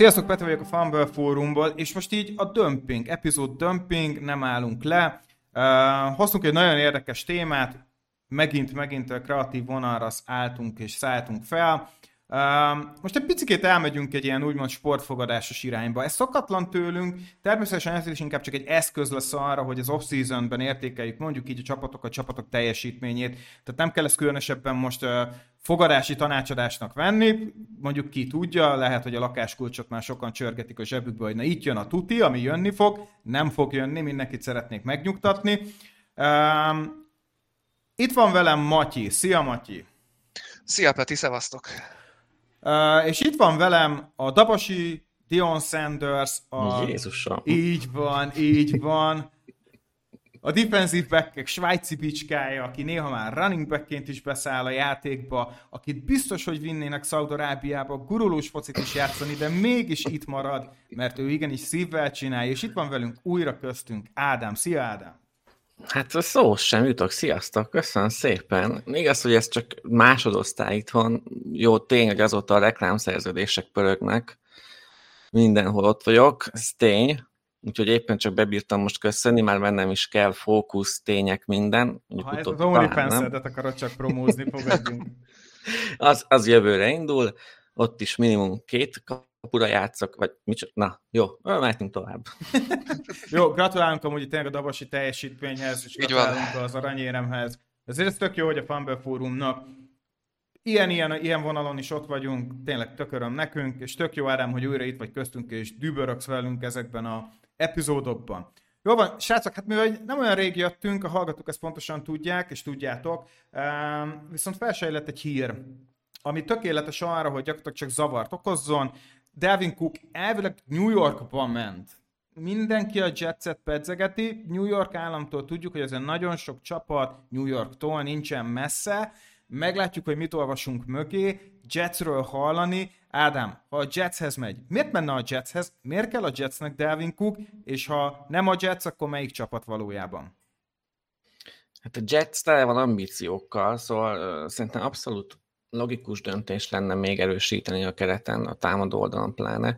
Sziasztok, Peti vagyok a Fumble Fórumból, és most így a dumping, epizód dumping, nem állunk le. Uh, hoztunk egy nagyon érdekes témát, megint, megint a kreatív vonalra álltunk és szálltunk fel. Most egy picit elmegyünk egy ilyen úgymond sportfogadásos irányba. Ez szokatlan tőlünk, természetesen ez is inkább csak egy eszköz lesz arra, hogy az off-seasonben értékeljük mondjuk így a csapatok, a csapatok teljesítményét. Tehát nem kell ezt különösebben most fogadási tanácsadásnak venni, mondjuk ki tudja, lehet, hogy a lakáskulcsot már sokan csörgetik a zsebükbe, hogy na itt jön a tuti, ami jönni fog, nem fog jönni, mindenkit szeretnék megnyugtatni. itt van velem Matyi. Szia Matyi! Szia Peti, szevasztok! Uh, és itt van velem a Dabasi, Dion Sanders, a... Jézusom. Így van, így van. A defensive back svájci bicskája, aki néha már running backként is beszáll a játékba, akit biztos, hogy vinnének Szaudarábiába gurulós focit is játszani, de mégis itt marad, mert ő igenis szívvel csinálja, és itt van velünk újra köztünk Ádám. Szia Ádám! Hát szó sem jutok, sziasztok, köszönöm szépen. Igaz, hogy ez csak másodosztály itthon, jó, tényleg azóta a reklámszerződések pörögnek, mindenhol ott vagyok, ez tény, úgyhogy éppen csak bebírtam most köszönni, már bennem is kell fókusz, tények, minden. Ha ez az OnlyFans-edet akarod csak promózni, fogadjunk. az, az jövőre indul, ott is minimum két kapura játszok, vagy micsoda. Na, jó, mehetünk tovább. jó, gratulálunk amúgy tényleg a Dabasi teljesítményhez, és gratulálunk az aranyéremhez. Ezért ez tök jó, hogy a Fumble Fórumnak ilyen, ilyen, ilyen vonalon is ott vagyunk, tényleg tök öröm nekünk, és tök jó Ádám, hogy újra itt vagy köztünk, és düböröksz velünk ezekben a epizódokban. Jó van, srácok, hát mivel nem olyan rég jöttünk, a hallgatók ezt pontosan tudják, és tudjátok, viszont felsejlett egy hír, ami tökéletes arra, hogy gyakorlatilag csak zavart okozzon. Devin Cook elvileg New Yorkban ment. Mindenki a Jetset pedzegeti. New York államtól tudjuk, hogy ez nagyon sok csapat New Yorktól nincsen messze. Meglátjuk, hogy mit olvasunk mögé. Jetsről hallani. Ádám, ha a Jetshez megy, miért menne a Jetshez? Miért kell a Jetsnek Delvin Cook? És ha nem a Jets, akkor melyik csapat valójában? Hát a Jets tele van ambíciókkal, szóval uh, szerintem abszolút logikus döntés lenne még erősíteni a kereten, a támadó oldalon pláne.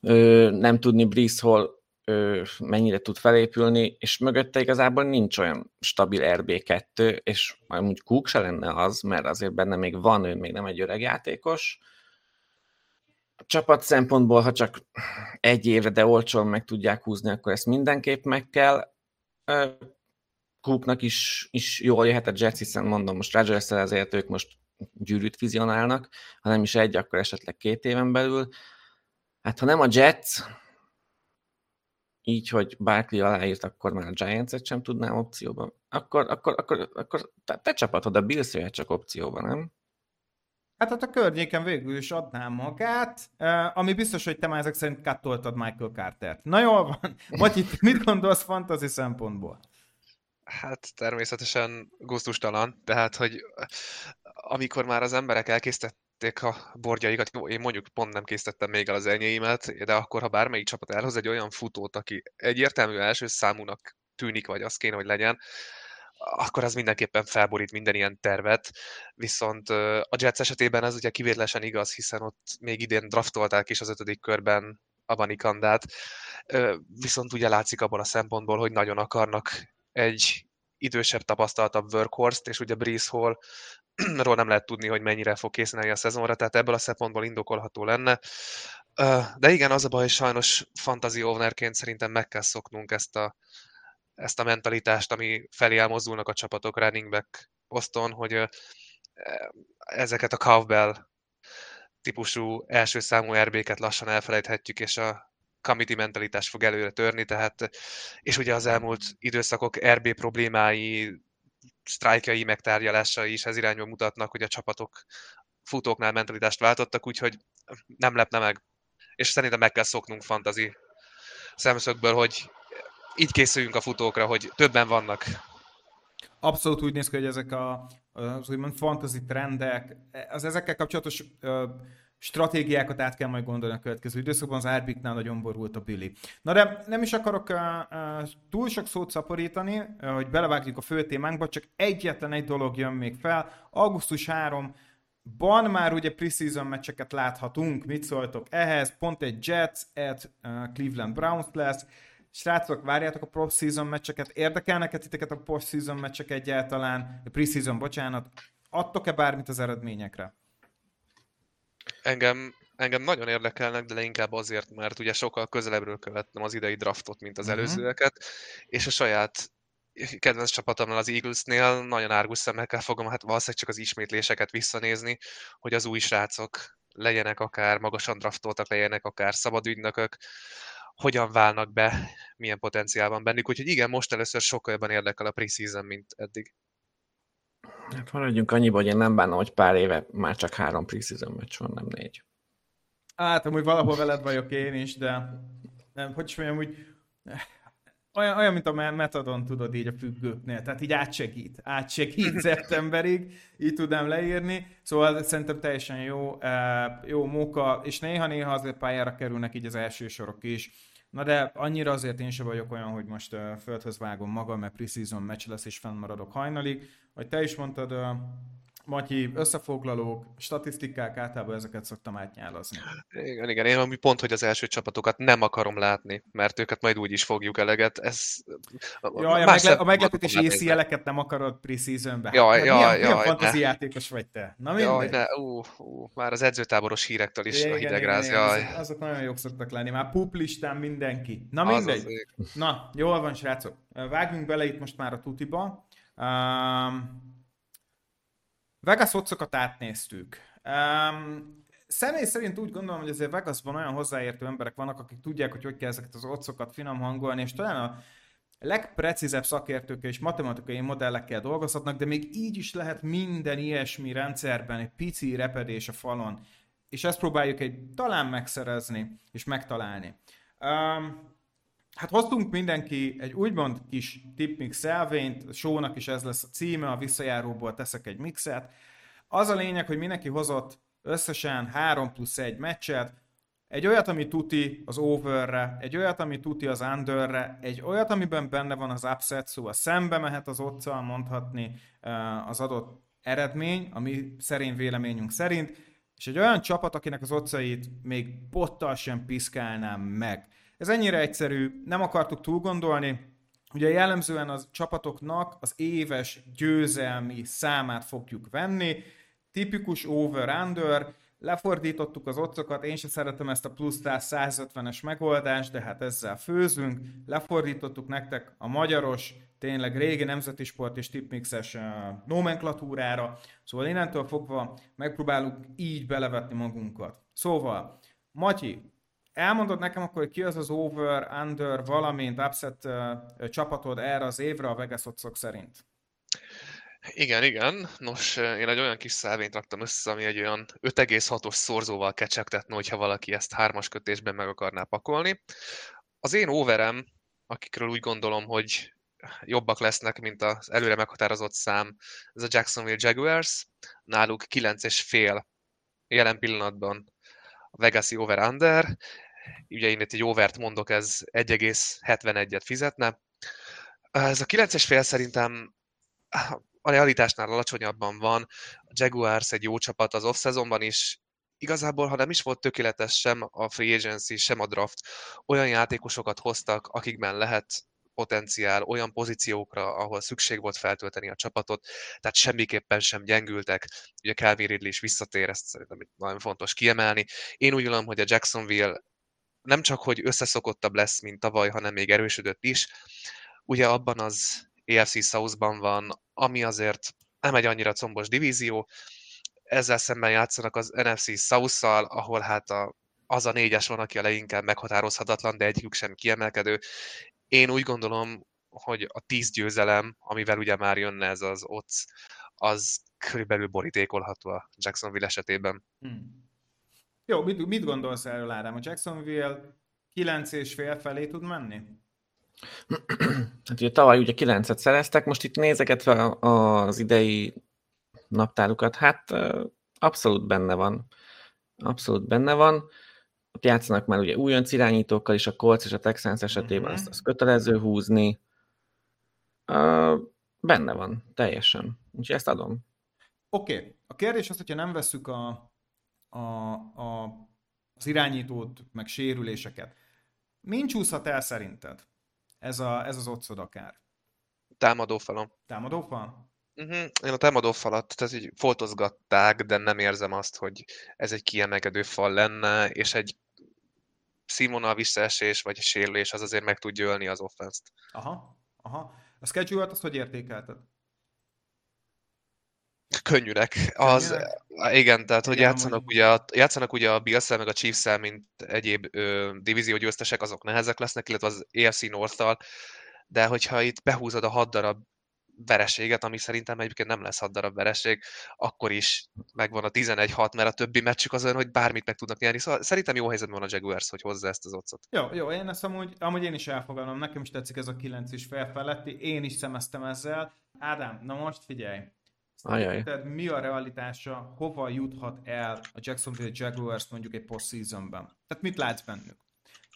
Ö, nem tudni Breeze hol ö, mennyire tud felépülni, és mögötte igazából nincs olyan stabil RB2, és amúgy Cook se lenne az, mert azért benne még van, ő még nem egy öreg játékos. A csapat szempontból, ha csak egy évre, de olcsón meg tudják húzni, akkor ezt mindenképp meg kell. Cooknak is, is jól jöhet a Jets, hiszen mondom, most Rodgers ezért ők most gyűrűt vizionálnak, ha nem is egy, akkor esetleg két éven belül. Hát ha nem a Jets, így, hogy Barkley aláírt, akkor már a Giants-et sem tudnám opcióban. Akkor, akkor, akkor, akkor te, csapatod, a Bills jöhet csak opcióban, nem? Hát ott a környéken végül is adnám magát, ami biztos, hogy te már ezek szerint kattoltad Michael Carter-t. Na jól van, vagy itt mit gondolsz fantasy szempontból? Hát természetesen gusztustalan, tehát hogy amikor már az emberek elkészítették a bordjaikat, én mondjuk pont nem készítettem még el az enyéimet, de akkor, ha bármelyik csapat elhoz egy olyan futót, aki egyértelmű első számúnak tűnik, vagy az kéne, hogy legyen, akkor az mindenképpen felborít minden ilyen tervet. Viszont a Jets esetében ez ugye kivételesen igaz, hiszen ott még idén draftolták is az ötödik körben Abanikandát, viszont ugye látszik abban a szempontból, hogy nagyon akarnak egy idősebb, tapasztaltabb workhorse és ugye Breeze Hall ról nem lehet tudni, hogy mennyire fog készen a szezonra, tehát ebből a szempontból indokolható lenne. De igen, az a baj, hogy sajnos fantasy ownerként szerintem meg kell szoknunk ezt a, ezt a mentalitást, ami felé elmozdulnak a csapatok running back poszton, hogy ezeket a Cowbell típusú első számú RB-ket lassan elfelejthetjük, és a committee mentalitás fog előre törni, tehát, és ugye az elmúlt időszakok RB problémái sztrájkjai megtárgyalásai is ez irányba mutatnak, hogy a csapatok futóknál mentalitást váltottak, úgyhogy nem lepne meg. És szerintem meg kell szoknunk fantazi szemszögből, hogy így készüljünk a futókra, hogy többen vannak. Abszolút úgy néz ki, hogy ezek a, az úgymond fantasy trendek, az ezekkel kapcsolatos stratégiákat át kell majd gondolni a következő időszakban, az Árbiknál nagyon borult a Billy. Na de nem is akarok uh, uh, túl sok szót szaporítani, uh, hogy belevágjuk a fő témánkba, csak egyetlen egy dolog jön még fel. Augusztus 3 Ban már ugye preseason meccseket láthatunk, mit szóltok ehhez? Pont egy Jets at uh, Cleveland Browns lesz. Srácok, várjátok a post-season meccseket? Érdekelnek-e titeket a post-season meccsek egyáltalán? A preseason, bocsánat. Adtok-e bármit az eredményekre? Engem, engem nagyon érdekelnek, de inkább azért, mert ugye sokkal közelebbről követtem az idei draftot, mint az uh-huh. előzőeket, és a saját kedvenc csapatomnál, az Eaglesnél nagyon árgus szemekkel fogom, hát valószínűleg csak az ismétléseket visszanézni, hogy az új srácok legyenek akár magasan draftoltak, legyenek akár szabad ügynökök, hogyan válnak be, milyen potenciál van bennük. Úgyhogy igen, most először sokkal jobban érdekel a preseason, mint eddig. Hát maradjunk annyiba, hogy én nem bánom, hogy pár éve már csak három preseason meccs van, nem négy. Hát, amúgy valahol veled vagyok én is, de nem, hogy is mondjam, úgy olyan, olyan, mint a metadon, tudod így a függőknél, tehát így átsegít, átsegít szeptemberig, így tudnám leírni, szóval szerintem teljesen jó, jó móka, és néha-néha azért pályára kerülnek így az első sorok is, Na de annyira azért én sem vagyok olyan, hogy most földhöz vágom magam, mert preseason meccs lesz és fennmaradok hajnalig. Vagy te is mondtad, Matyi, összefoglalók, statisztikák, általában ezeket szoktam átnyálazni. Igen, igen, én ami pont, hogy az első csapatokat nem akarom látni, mert őket majd úgy is fogjuk eleget. Ez, jaj, a, megle- a meglepetési észi jeleket nem akarod preseasonbe. Jaj, hát, jaj, milyen, jaj, milyen fantasy játékos vagy te? Na mindegy. Jaj, ne, ú, ú, már az edzőtáboros hírektől is igen, a hidegráz, igen, jaj. Azok, azok nagyon jók szoktak lenni, már pup listán mindenki. Na mindegy. Az az Na, jól van, srácok. Vágjunk bele itt most már a tutiba. Um, Vegas otcokat átnéztük. Um, személy szerint úgy gondolom, hogy azért Vegasban olyan hozzáértő emberek vannak, akik tudják, hogy hogy kell ezeket az otcokat finom hangolni, és talán a legprecízebb szakértőkkel és matematikai modellekkel dolgozhatnak, de még így is lehet minden ilyesmi rendszerben egy pici repedés a falon, és ezt próbáljuk egy talán megszerezni és megtalálni. Um, Hát hoztunk mindenki egy úgymond kis tipmix szelvényt, a shownak is ez lesz a címe, a visszajáróból teszek egy mixet. Az a lényeg, hogy mindenki hozott összesen 3 plusz 1 meccset, egy olyat, ami tuti az overre, egy olyat, ami tuti az underre, egy olyat, amiben benne van az upset, szóval szembe mehet az otccal mondhatni az adott eredmény, ami szerint véleményünk szerint, és egy olyan csapat, akinek az otcait még bottal sem piszkálnám meg. Ez ennyire egyszerű, nem akartuk túl gondolni. Ugye jellemzően az csapatoknak az éves győzelmi számát fogjuk venni, tipikus over-under, lefordítottuk az otcokat, én sem szeretem ezt a plusz 150-es megoldást, de hát ezzel főzünk, lefordítottuk nektek a magyaros, tényleg régi nemzeti sport és tipmixes uh, nomenklatúrára, szóval innentől fogva megpróbálunk így belevetni magunkat. Szóval, Matyi, elmondod nekem akkor, hogy ki az az over, under, valamint upset csapatod erre az évre a Vegas Otszok szerint? Igen, igen. Nos, én egy olyan kis szávényt raktam össze, ami egy olyan 5,6-os szorzóval kecsegtetne, hogyha valaki ezt hármas kötésben meg akarná pakolni. Az én overem, akikről úgy gondolom, hogy jobbak lesznek, mint az előre meghatározott szám, ez a Jacksonville Jaguars. Náluk 9,5 jelen pillanatban a Vegasi over-under, ugye én itt egy overt mondok, ez 1,71-et fizetne. Ez a 9-es fél szerintem a realitásnál alacsonyabban van. A Jaguars egy jó csapat az off-szezonban is, igazából, ha nem is volt tökéletes sem a free agency, sem a draft, olyan játékosokat hoztak, akikben lehet potenciál olyan pozíciókra, ahol szükség volt feltölteni a csapatot, tehát semmiképpen sem gyengültek. Ugye Calvin Ridley is visszatér, ezt szerintem nagyon fontos kiemelni. Én úgy gondolom, hogy a Jacksonville nem csak, hogy összeszokottabb lesz, mint tavaly, hanem még erősödött is. Ugye abban az AFC South-ban van, ami azért nem egy annyira combos divízió, ezzel szemben játszanak az NFC South-szal, ahol hát a, az a négyes van, aki a leginkább meghatározhatatlan, de egyikük sem kiemelkedő. Én úgy gondolom, hogy a tíz győzelem, amivel ugye már jönne ez az OC, az körülbelül borítékolható a Jacksonville esetében. Hmm. Jó, mit, mit gondolsz erről, Ádám? A Jacksonville 9 és fél felé tud menni? Hát ugye tavaly ugye 9-et szereztek, most itt nézegetve az idei naptárukat, hát abszolút benne van. Abszolút benne van. Ott játszanak már ugye újonc irányítókkal is, a Colts és a Texans esetében uh-huh. azt, azt kötelező húzni. Uh, benne van, teljesen. Úgyhogy ezt adom. Oké, okay. a kérdés az, hogyha nem veszük a, a, a, az irányítót, meg sérüléseket. Min csúszhat el szerinted ez, a, ez az otszod akár? Támadófalon. Támadófal? Uh-huh. Én a támadó falat, tehát így foltozgatták, de nem érzem azt, hogy ez egy kiemelkedő fal lenne, és egy színvonal visszaesés, vagy sérülés az azért meg tudja ölni az offenszt. Aha, aha. A schedule azt hogy értékelted? Könnyűnek. Az, igen, tehát hogy játszanak. Ugye a, játszanak ugye a bills meg a chiefs mint egyéb ö, divízió győztesek, azok nehezek lesznek, illetve az AFC north de hogyha itt behúzod a hat darab vereséget, ami szerintem egyébként nem lesz hat darab vereség, akkor is megvan a 11-6, mert a többi meccsük az olyan, hogy bármit meg tudnak nyerni. Szóval szerintem jó helyzetben van a Jaguars, hogy hozza ezt az otcot. Jó, jó, én ezt amúgy, amúgy én is elfogadom, nekem is tetszik ez a 9 is felfeletti, én is szemeztem ezzel. Ádám, na most figyelj, Szerinted mi a realitása, hova juthat el a Jacksonville Jaguars mondjuk egy postseasonben? Tehát mit látsz bennük?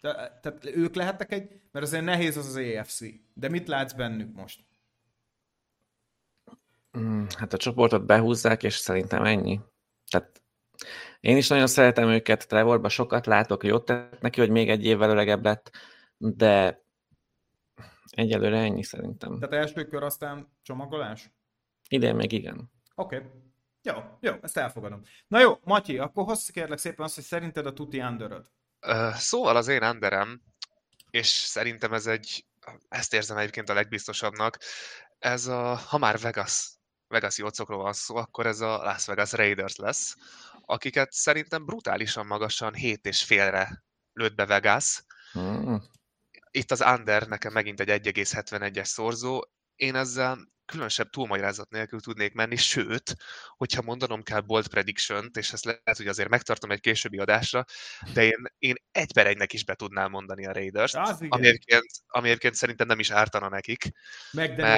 Te, tehát ők lehetnek egy, mert azért nehéz az az AFC, de mit látsz bennük most? Mm, hát a csoportot behúzzák, és szerintem ennyi. Tehát én is nagyon szeretem őket, Trevorba sokat látok, jót tett neki, hogy még egy évvel öregebb lett, de egyelőre ennyi szerintem. Tehát első kör aztán csomagolás? Idén még igen. Oké. Okay. Jó, jó, ezt elfogadom. Na jó, Matyi, akkor hozz kérlek szépen azt, hogy szerinted a tuti underöd. Uh, szóval az én underem, és szerintem ez egy, ezt érzem egyébként a legbiztosabbnak, ez a, ha már Vegas, Vegas jócokról van szó, akkor ez a Las Vegas Raiders lesz, akiket szerintem brutálisan magasan 7 és félre lőtt be Vegas. Hmm. Itt az under nekem megint egy 1,71-es szorzó. Én ezzel különösebb túlmagyarázat nélkül tudnék menni, sőt, hogyha mondanom kell bold prediction és ezt lehet, hogy azért megtartom egy későbbi adásra, de én, én egy per egynek is be tudnám mondani a Raiders-t, ami egyébként, ami egyébként szerintem nem is ártana nekik.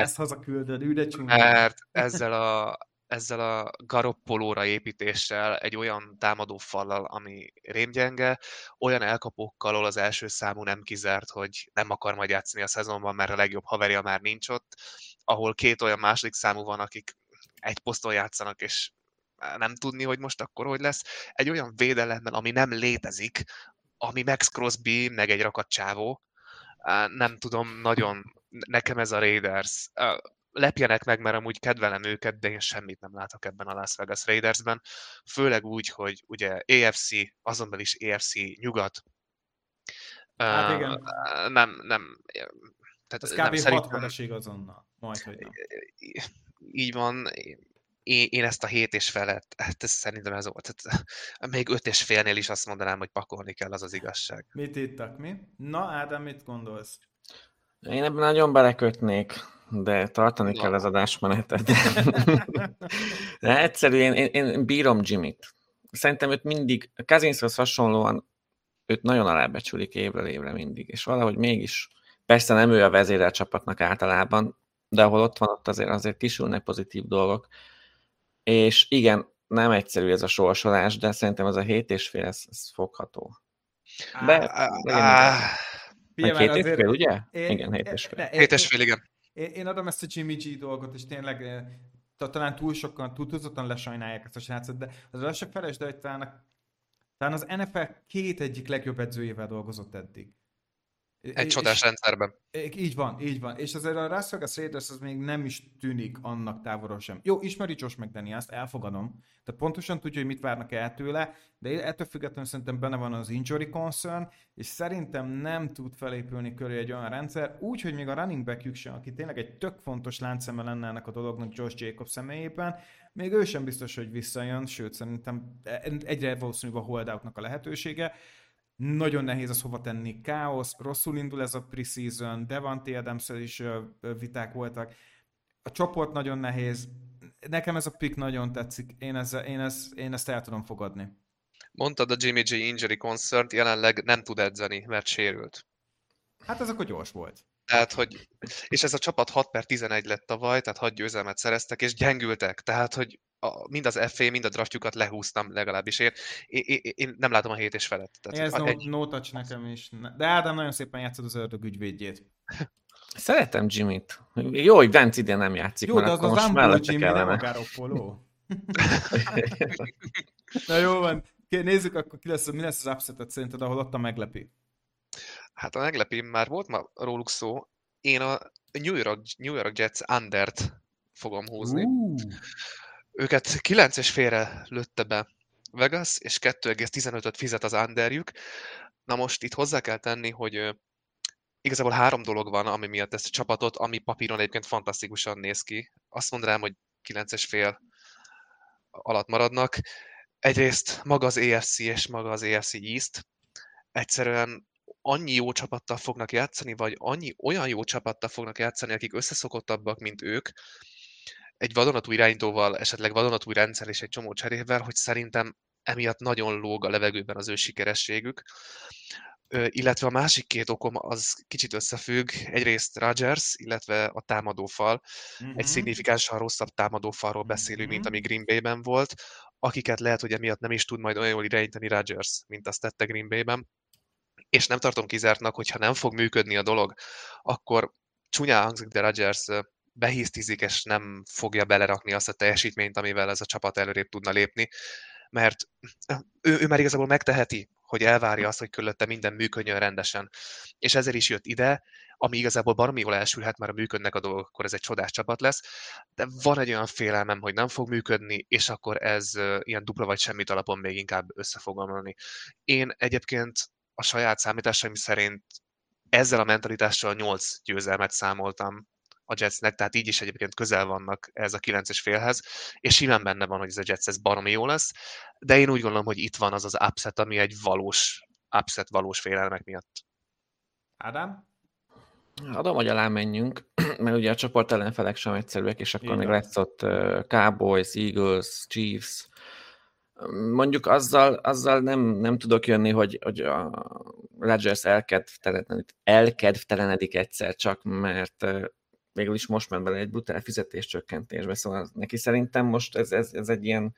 ezt hazaküldöd, üde Mert ezzel a, ezzel a garoppolóra építéssel, egy olyan támadó fallal, ami rémgyenge, olyan elkapókkal, ahol az első számú nem kizárt, hogy nem akar majd játszani a szezonban, mert a legjobb haverja már nincs ott, ahol két olyan második számú van, akik egy poszton játszanak, és nem tudni, hogy most akkor hogy lesz. Egy olyan védelemmel, ami nem létezik, ami Max Crosby, meg egy rakat csávó, nem tudom, nagyon, nekem ez a Raiders lepjenek meg, mert amúgy kedvelem őket, de én semmit nem látok ebben a Las Vegas Raidersben. Főleg úgy, hogy ugye AFC, azon belül is AFC nyugat. Hát igen. Nem, nem, tehát Ez kb. Nem, szerintem... azonnal. Majd, hogy nem. Így van. Én, én ezt a hét és felet, hát ez szerintem ez volt. Tehát, még öt és félnél is azt mondanám, hogy pakolni kell, az az igazság. Mit ittak, mi? Na, Ádám, mit gondolsz? Én ebben nagyon belekötnék de tartani Na. kell az adásmenetet. de egyszerűen én, én, én bírom Jimmy-t. Szerintem őt mindig, a Kazinshoz hasonlóan őt nagyon alábecsülik évről évre mindig, és valahogy mégis, persze nem ő a vezérel csapatnak általában, de ahol ott van, ott azért, azért kisülnek pozitív dolgok. És igen, nem egyszerű ez a sorsolás, de szerintem ez a hét és fél, ez, ez fogható. De, ah, ah, hét és fél, ugye? Én, igen, hét és fél. Hét és fél, igen. Én, én adom ezt a Jimmy G dolgot, és tényleg eh, talán túl sokan, túl túlzottan lesajnálják ezt a srácot, de az el felejtsd, hogy talán, talán az NFL két egyik legjobb edzőjével dolgozott eddig. Egy csodás rendszerben. Így van, így van. És azért a Las Vegas Raiders az még nem is tűnik annak távolról sem. Jó, ismeri Josh McDaniel, azt elfogadom. Tehát pontosan tudja, hogy mit várnak el tőle, de ettől függetlenül szerintem benne van az injury concern, és szerintem nem tud felépülni köré egy olyan rendszer, úgy, hogy még a running backjük sem, aki tényleg egy tök fontos láncszeme lenne ennek a dolognak Josh Jacobs személyében, még ő sem biztos, hogy visszajön, sőt szerintem egyre valószínűbb a holdoutnak a lehetősége. Nagyon nehéz az hova tenni. Káosz, rosszul indul ez a preseason, Devante adams is viták voltak. A csoport nagyon nehéz. Nekem ez a pick nagyon tetszik. Én, ezzel, én, ezt, én ezt el tudom fogadni. Mondtad a Jimmy G injury concert, jelenleg nem tud edzeni, mert sérült. Hát ez akkor gyors volt. Tehát, hogy, és ez a csapat 6 per 11 lett tavaly, tehát 6 győzelmet szereztek, és gyengültek. Tehát, hogy a, mind az FA, mind a draftjukat lehúztam legalábbis. Én, én, én nem látom a hét és felett. Tehát ez no, egy... no touch nekem is. De Ádám nagyon szépen játszott az ördög ügyvédjét. Szeretem Jimmy-t. Jó, hogy Vance ide nem játszik, Jó, de az az most Jimmy, nem a Garoppolo. Na jó van, nézzük akkor ki lesz, mi lesz az upsetet szerinted, ahol ott a meglepi. Hát a meglepi, már volt ma róluk szó, én a New York, New York Jets undert fogom húzni. Uh. Őket 9 félre lőtte be Vegas, és 2,15-öt fizet az underjük. Na most itt hozzá kell tenni, hogy igazából három dolog van, ami miatt ezt a csapatot, ami papíron egyébként fantasztikusan néz ki. Azt mondanám, hogy 9 fél alatt maradnak. Egyrészt maga az EFC és maga az EFC East egyszerűen annyi jó csapattal fognak játszani, vagy annyi olyan jó csapattal fognak játszani, akik összeszokottabbak, mint ők, egy vadonatúj irányítóval, esetleg vadonatúj rendszer és egy csomó cserével, hogy szerintem emiatt nagyon lóg a levegőben az ő sikerességük. illetve a másik két okom az kicsit összefügg. Egyrészt Rogers, illetve a támadófal. Mm-hmm. Egy szignifikánsan rosszabb támadófalról beszélünk, mm-hmm. mint ami Green Bay-ben volt, akiket lehet, hogy emiatt nem is tud majd olyan jól irányítani Rogers, mint azt tette Green Bay-ben és nem tartom kizártnak, hogyha nem fog működni a dolog, akkor csúnyán hangzik, de Rodgers behisztizik, és nem fogja belerakni azt a teljesítményt, amivel ez a csapat előrébb tudna lépni, mert ő, ő már igazából megteheti, hogy elvárja azt, hogy körülötte minden működjön rendesen. És ezért is jött ide, ami igazából baromi jól elsülhet, már a működnek a dolgok, akkor ez egy csodás csapat lesz, de van egy olyan félelmem, hogy nem fog működni, és akkor ez ilyen dupla vagy semmit alapon még inkább össze. Én egyébként a saját számításaim szerint ezzel a mentalitással 8 győzelmet számoltam a Jetsnek, tehát így is egyébként közel vannak ez a 9-es félhez, és simán benne van, hogy ez a Jets ez baromi jó lesz, de én úgy gondolom, hogy itt van az az upset, ami egy valós upset valós félelmek miatt. Ádám? Adom, hogy alá menjünk, mert ugye a csoport ellenfelek sem egyszerűek, és akkor Igen. még lesz ott Cowboys, Eagles, Chiefs, Mondjuk azzal, azzal nem, nem tudok jönni, hogy, hogy a Rodgers elkedvtelenedik, elkedvtelenedik egyszer csak, mert végül is most ment bele egy brutál fizetéscsökkentésbe, szóval neki szerintem most ez, ez, ez egy ilyen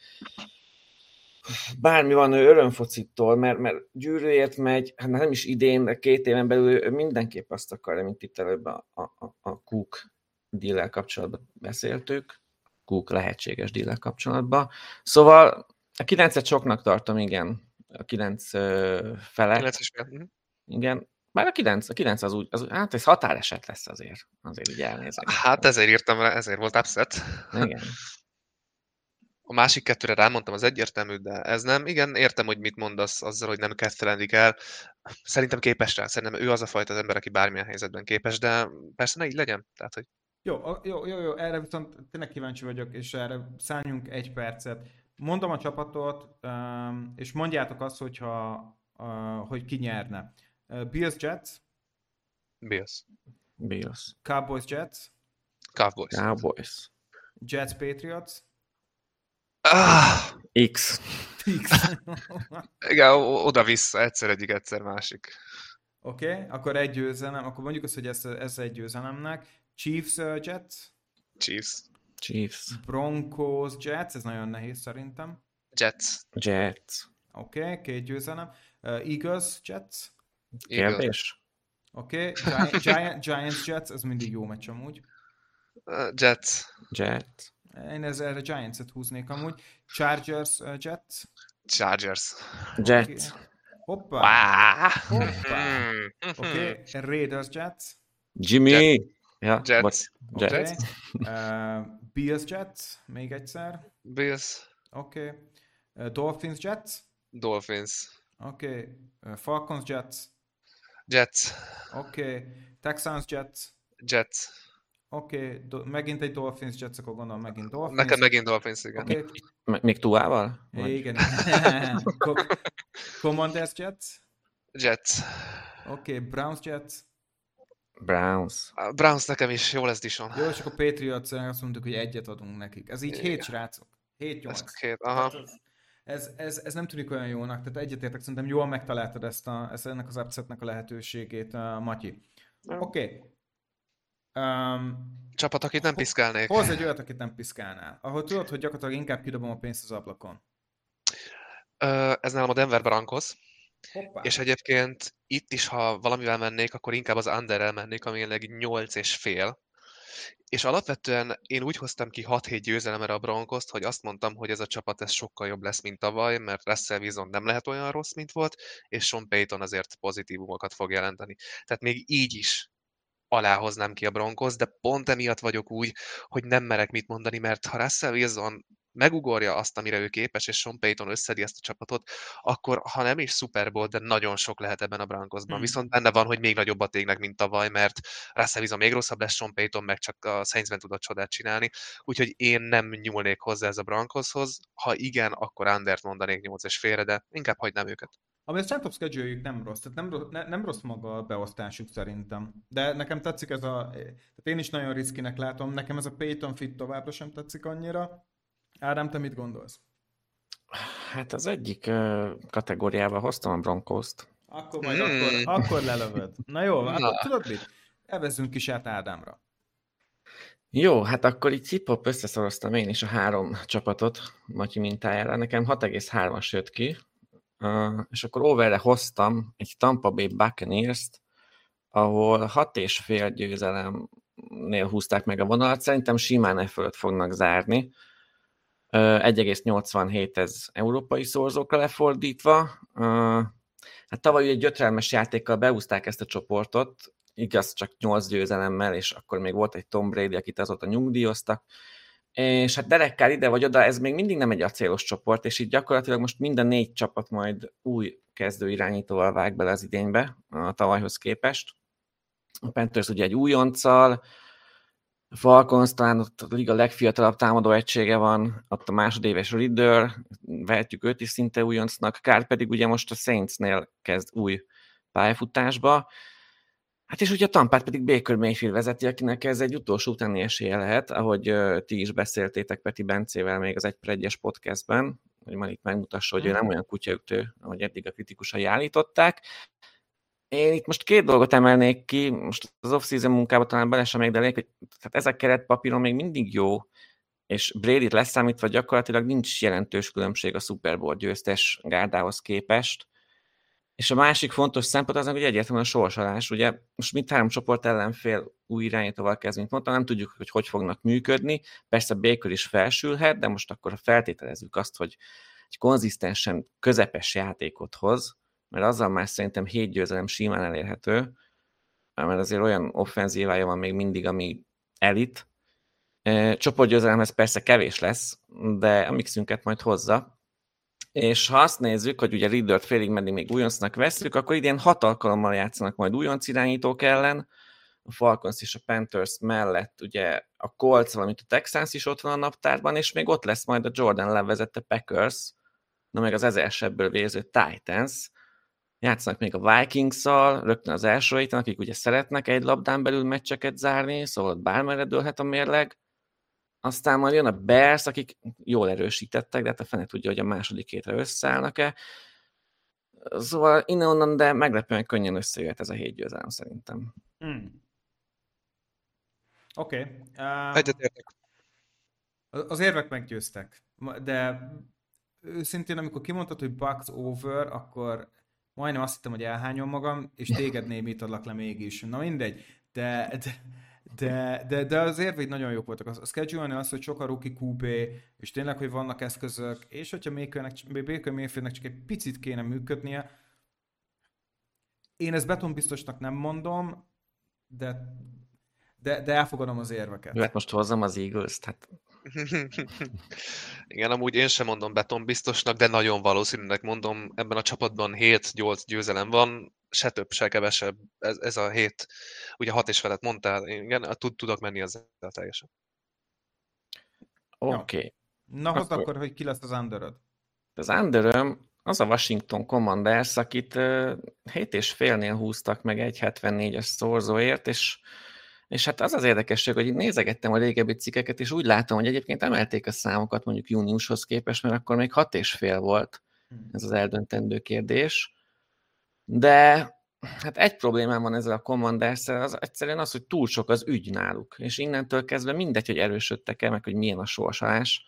bármi van ő örömfocittól, mert, mert gyűrűért megy, hát nem is idén, de két éven belül ő mindenképp azt akarja, mint itt előbb a, a, a Cook deal kapcsolatban beszéltük, Cook lehetséges deal kapcsolatban. Szóval a kilencet soknak tartom, igen. A kilenc fele. 9 mhm. Igen. Már a kilenc, a kilenc az úgy, az, hát ez határeset lesz azért. Azért így elnézem. Hát ezért írtam rá, ezért volt upset. Igen. A másik kettőre rámondtam az egyértelmű, de ez nem. Igen, értem, hogy mit mondasz azzal, hogy nem kettelenik el. Szerintem képes rá. Szerintem ő az a fajta az ember, aki bármilyen helyzetben képes, de persze ne így legyen. Tehát, hogy... Jó, jó, jó, jó, erre viszont tényleg kíváncsi vagyok, és erre szálljunk egy percet mondom a csapatot, és mondjátok azt, hogyha, hogy ki nyerne. Bills Jets. Bills. Bills. Cowboys Jets. Cowboys. Cowboys. Jets Patriots. Ah! X. X. Igen, oda-vissza, egyszer egyik, egyszer másik. Oké, okay, akkor egy győzelem, akkor mondjuk azt, hogy ez, ez egy győzelemnek. Chiefs uh, Jets. Chiefs. Chiefs. Broncos, Jets, ez nagyon nehéz szerintem. Jets. Jets. Oké, okay, két győzelem. Uh, Eagles, Jets. Kérdés. Oké, okay. Giant, Giant, Giants, Jets, ez mindig jó meccs amúgy. Uh, Jets. Jets. Én ezzel erre Giants-et húznék amúgy. Chargers, uh, Jets. Chargers. Jets. Okay. Hoppá. Wow. Hoppá. Oké, okay. Raiders, Jets. Jimmy. Jets. Ja, Jets. Jets. Okay. Uh, Bills Jets, még egyszer. Bills. Oké. Okay. Uh, Dolphins Jets. Dolphins. Oké. Okay. Uh, Falcons Jets. Jets. Oké. Okay. Texans Jets. Jets. Oké, okay. Do- megint egy Dolphins Jets, akkor gondolom megint Dolphins. Nekem megint Dolphins, igen. Okay. Még túlával? Igen. Commanders Jets. Jets. Oké, okay. Browns Jets. Browns. A Browns nekem is jó lesz Dishon. Jó, és akkor Patriots azt mondtuk, hogy egyet adunk nekik. Ez így hét srácok. Hét nyolc. Ez, hét, aha. Ez, ez, ez, nem tűnik olyan jónak, tehát egyetértek, szerintem jól megtaláltad ezt, a, ezt ennek az upsetnek a lehetőségét, uh, Matyi. Oké. Okay. Um, Csapat, akit nem piszkálnék. Hozz egy olyat, akit nem piszkálnál. Ahol tudod, hogy gyakorlatilag inkább kidobom a pénzt az ablakon. Uh, ez nálam a Denver Broncos. Hoppá. És egyébként itt is, ha valamivel mennék, akkor inkább az under mennék, ami jelenleg 8 és fél. És alapvetően én úgy hoztam ki 6-7 győzelemre a Broncos-t, hogy azt mondtam, hogy ez a csapat ez sokkal jobb lesz, mint tavaly, mert Russell Wilson nem lehet olyan rossz, mint volt, és Sean Payton azért pozitívumokat fog jelenteni. Tehát még így is aláhoznám ki a Broncos, de pont emiatt vagyok úgy, hogy nem merek mit mondani, mert ha Russell Wilson megugorja azt, amire ő képes, és Sean Payton összedi ezt a csapatot, akkor ha nem is Super Bowl, de nagyon sok lehet ebben a Broncosban. Hmm. Viszont benne van, hogy még nagyobbat égnek, mint tavaly, mert Russell Wilson még rosszabb lesz, Sean Payton meg csak a Saintsben tudott csodát csinálni. Úgyhogy én nem nyúlnék hozzá ez a Broncoshoz. Ha igen, akkor Undert mondanék 8 és félre, de inkább hagynám őket. Ami a strength of schedule nem rossz, tehát nem, rossz, ne, nem rossz maga a beosztásuk szerintem. De nekem tetszik ez a, tehát én is nagyon riszkinek látom, nekem ez a Payton fit továbbra sem tetszik annyira. Ádám, te mit gondolsz? Hát az egyik uh, kategóriában hoztam a Broncos-t. Akkor majd hmm. akkor, akkor lelövöd. Na jó, Na. akkor tudod mit? Evezzünk is át Ádámra. Jó, hát akkor így cipop összeszoroztam én is a három csapatot Matyi mintájára. Nekem 6,3-as jött ki, uh, és akkor overre hoztam egy Tampa Bay Buccaneers-t, ahol 6,5 győzelemnél húzták meg a vonalat. Szerintem simán e fölött fognak zárni. 1,87 ez európai szorzókra lefordítva. Hát tavaly egy gyötrelmes játékkal beúzták ezt a csoportot, igaz, csak 8 győzelemmel, és akkor még volt egy Tom Brady, akit azóta nyugdíjaztak, és hát derekkel ide vagy oda, ez még mindig nem egy acélos csoport, és így gyakorlatilag most minden négy csapat majd új kezdő irányítóval vág bele az idénybe a tavalyhoz képest. A Panthers ugye egy újonccal, Falcons talán ott a liga legfiatalabb támadó egysége van, ott a másodéves Ridder, vehetjük őt is szinte újoncnak, Kár pedig ugye most a Saintsnél kezd új pályafutásba. Hát és ugye a Tampát pedig Baker Mayfield vezeti, akinek ez egy utolsó utáni esélye lehet, ahogy uh, ti is beszéltétek Peti Bencével még az egy egyes podcastben, hogy már itt megmutassa, hogy ő nem olyan kutyaütő, ahogy eddig a kritikusai állították. Én itt most két dolgot emelnék ki, most az off-season munkába talán bele sem még, de elég, hogy tehát ez a keretpapíron még mindig jó, és Brady-t leszámítva gyakorlatilag nincs jelentős különbség a Super Bowl győztes gárdához képest. És a másik fontos szempont az, hogy egyértelműen a sorsolás. Ugye most mint három csoport ellenfél új irányítóval kezd, mint mondtam, nem tudjuk, hogy hogy fognak működni. Persze Baker is felsülhet, de most akkor feltételezzük azt, hogy egy konzisztensen közepes játékot hoz, mert azzal már szerintem hét győzelem simán elérhető, mert azért olyan offenzívája van még mindig, ami elit. Csoportgyőzelemhez persze kevés lesz, de a mixünket majd hozza. És ha azt nézzük, hogy ugye Riddert félig meddig még újoncnak veszük, akkor idén hat alkalommal játszanak majd újonc irányítók ellen, a Falcons és a Panthers mellett ugye a Colts, valamint a Texans is ott van a naptárban, és még ott lesz majd a Jordan levezette Packers, na meg az ezersebből vérző Titans, játszanak még a Vikings-szal, rögtön az első héten, akik ugye szeretnek egy labdán belül meccseket zárni, szóval ott bármerre dőlhet a mérleg. Aztán majd jön a Bears, akik jól erősítettek, de hát a fene tudja, hogy a második hétre összeállnak-e. Szóval innen-onnan, de meglepően könnyen összejöhet ez a hét győzelem szerintem. Hmm. Oké. Okay. Uh, Egyetértek. Az érvek meggyőztek, de őszintén, amikor kimondtad, hogy Bucks over, akkor majdnem azt hittem, hogy elhányom magam, és téged némit adlak le mégis. Na mindegy, de, de, de, de, de az érvéd nagyon jók voltak. A schedule az, hogy sok a rookie QB, és tényleg, hogy vannak eszközök, és hogyha Baker Mayfieldnek csak egy picit kéne működnie, én ezt betonbiztosnak nem mondom, de, de, de elfogadom az érveket. Jó, hát most hozzam az Eagles-t, hát Igen, amúgy én sem mondom betonbiztosnak, de nagyon valószínűnek mondom, ebben a csapatban 7-8 győzelem van, se több, se kevesebb, ez, ez a hét, ugye 6 és felett mondtál, igen, tud, tudok menni ezzel teljesen. Oké. Okay. Na, akkor... akkor, hogy ki lesz az underöd? Az underöm az a Washington Commanders, akit 7 és félnél húztak meg egy 74-es szorzóért, és és hát az az érdekesség, hogy nézegettem a régebbi cikkeket, és úgy látom, hogy egyébként emelték a számokat mondjuk júniushoz képest, mert akkor még hat és fél volt hmm. ez az eldöntendő kérdés. De hát egy problémám van ezzel a commanders az egyszerűen az, hogy túl sok az ügy náluk, és innentől kezdve mindegy, hogy erősödtek-e, meg hogy milyen a sorsolás.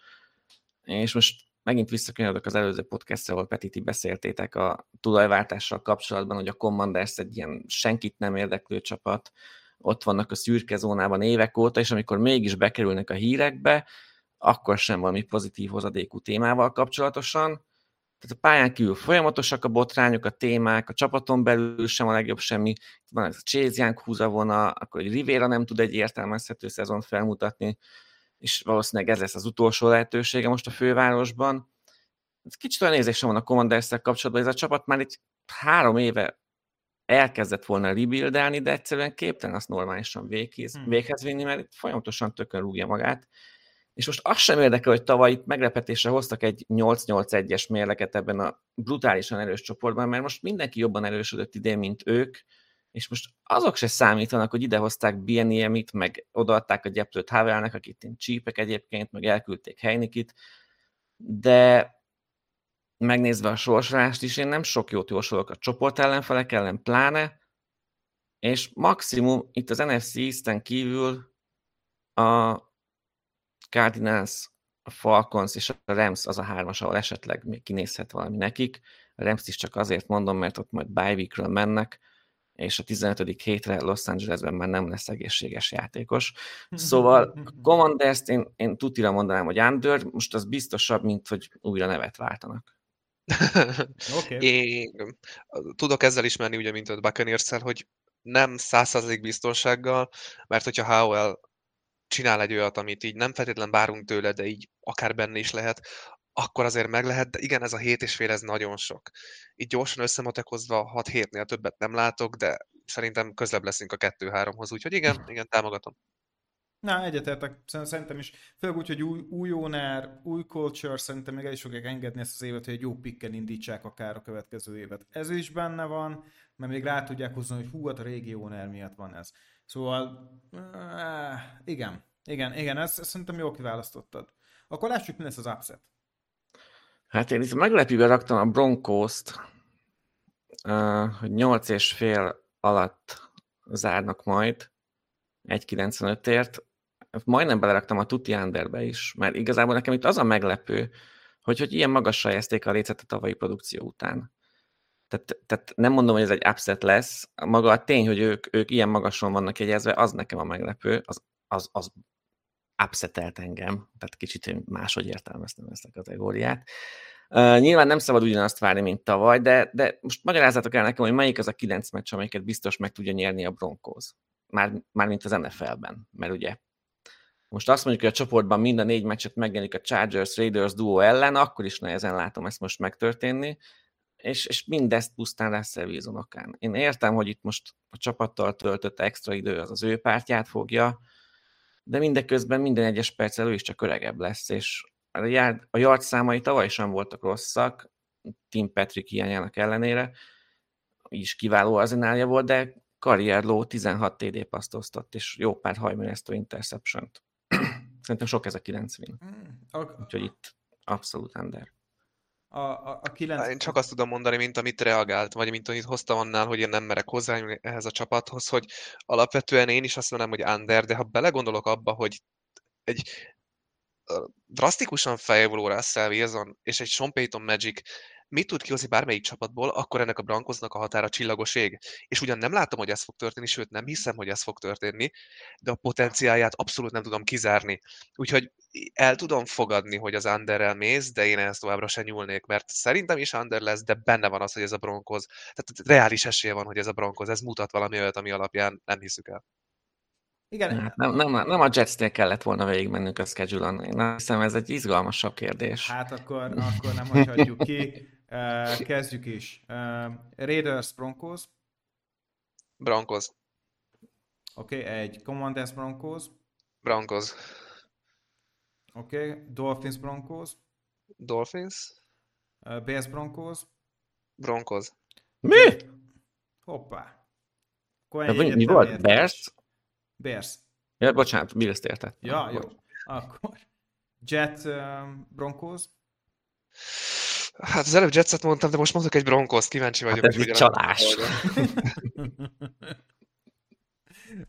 És most megint visszakanyarodok az előző podcastra, ahol Petiti beszéltétek a tulajváltással kapcsolatban, hogy a Commanders egy ilyen senkit nem érdeklő csapat, ott vannak a szürke zónában évek óta, és amikor mégis bekerülnek a hírekbe, akkor sem valami pozitív hozadékú témával kapcsolatosan. Tehát a pályán kívül folyamatosak a botrányok, a témák, a csapaton belül sem a legjobb semmi. Van ez a Young húzavona, akkor egy Rivera nem tud egy értelmezhető szezon felmutatni, és valószínűleg ez lesz az utolsó lehetősége most a fővárosban. Kicsit olyan érzésem van a commanders kapcsolatban, ez a csapat már egy három éve elkezdett volna rebuildelni, de egyszerűen képtelen azt normálisan véghez, hmm. véghez vinni, mert folyamatosan tökön rúgja magát. És most azt sem érdekel, hogy tavaly itt meglepetésre hoztak egy 8-8-1-es mérleket ebben a brutálisan erős csoportban, mert most mindenki jobban erősödött idén, mint ők, és most azok se számítanak, hogy idehozták Bieniemit, meg odaadták a gyeplőt Havelnek, akit én csípek egyébként, meg elküldték Heinikit, de megnézve a sorsolást is, én nem sok jót jósolok a csoport ellenfelek ellen, pláne, és maximum itt az NFC East-en kívül a Cardinals, a Falcons és a Rams az a hármas, ahol esetleg még kinézhet valami nekik. A Rams is csak azért mondom, mert ott majd bye weekről mennek, és a 15. hétre Los Angelesben már nem lesz egészséges játékos. Szóval a commanders én, én tutira mondanám, hogy under, most az biztosabb, mint hogy újra nevet váltanak. Okay. Én tudok ezzel ismerni, ugye, mint a buccaneers hogy nem százszerzalék biztonsággal, mert hogyha Howell csinál egy olyat, amit így nem feltétlen bárunk tőle, de így akár benne is lehet, akkor azért meg lehet, de igen, ez a hét és fél, ez nagyon sok. Így gyorsan összematekozva 6 hétnél többet nem látok, de szerintem közebb leszünk a 2-3-hoz, úgyhogy igen, igen, támogatom. Na, egyetértek, szerintem is. Főleg úgy, hogy új, új owner, új culture, szerintem még el is fogják engedni ezt az évet, hogy egy jó pikken indítsák akár a következő évet. Ez is benne van, mert még rá tudják hozni, hogy hú, hát a régi owner miatt van ez. Szóval, uh, igen, igen, igen, ezt, ezt szerintem jól kiválasztottad. Akkor lássuk, mi lesz az upset. Hát én itt meglepőben raktam a Broncos-t, uh, hogy 8 és fél alatt zárnak majd 1.95-ért. Majdnem beleraktam a Tuti Underbe is, mert igazából nekem itt az a meglepő, hogy, hogy ilyen magasra helyezték a lécet a tavalyi produkció után. Tehát, tehát nem mondom, hogy ez egy upset lesz, maga a tény, hogy ők, ők ilyen magason vannak jegyezve, az nekem a meglepő, az, az, az upsetelt engem, tehát kicsit máshogy értelmeztem ezt a kategóriát. Uh, nyilván nem szabad ugyanazt várni, mint tavaly, de, de most magyarázzátok el nekem, hogy melyik az a kilenc meccs, amelyiket biztos meg tudja nyerni a Broncos. Már, már mint az NFL-ben, mert ugye most azt mondjuk, hogy a csoportban mind a négy meccset megjelenik a Chargers Raiders duo ellen, akkor is nehezen látom ezt most megtörténni, és, és mindezt pusztán lesz Wilson Én értem, hogy itt most a csapattal töltött extra idő az az ő pártját fogja, de mindeközben minden egyes perc elő is csak öregebb lesz, és a yard, a yard számai tavaly sem voltak rosszak, Tim Patrick hiányának ellenére, is kiváló arzenálja volt, de karrierló 16 TD paszt osztott, és jó pár hajmeresztő interception-t. Szerintem sok ez a 90. Hmm, Úgyhogy itt abszolút under. A, a, a 9... Én csak azt tudom mondani, mint amit reagált, vagy mint amit hoztam annál, hogy én nem merek hozzá ehhez a csapathoz, hogy alapvetően én is azt mondom, hogy under, de ha belegondolok abba, hogy egy drasztikusan fejlődő Russell Wilson és egy Sean Payton Magic mit tud kihozni bármelyik csapatból, akkor ennek a Broncosnak a határa csillagos ég. És ugyan nem látom, hogy ez fog történni, sőt nem hiszem, hogy ez fog történni, de a potenciáját abszolút nem tudom kizárni. Úgyhogy el tudom fogadni, hogy az Underrel mész, de én ezt továbbra sem nyúlnék, mert szerintem is Under lesz, de benne van az, hogy ez a Broncos, tehát reális esélye van, hogy ez a Broncos, ez mutat valami olyat, ami alapján nem hiszük el. Igen. Hát nem, nem, nem a Jetsnél kellett volna végigmennünk a schedule-on. Én hiszem, ez egy izgalmasabb kérdés. Hát akkor, akkor nem hagyhatjuk ki. Uh, kezdjük is. Uh, Raiders Broncos. Broncos. Oké, okay, egy Commanders Broncos. Broncos. Oké, okay, Dolphins Broncos. Dolphins. Uh, Bears Broncos. Broncos. Mi? Hoppá. Akkor mi volt? Bears? Bears. Ja, bocsánat, mi ezt érted? Ja, jó. Akkor. Jet um, Broncos. Hát az előbb Jetset mondtam, de most mondok egy Broncos, kíváncsi vagyok. Hát ez egy csalás.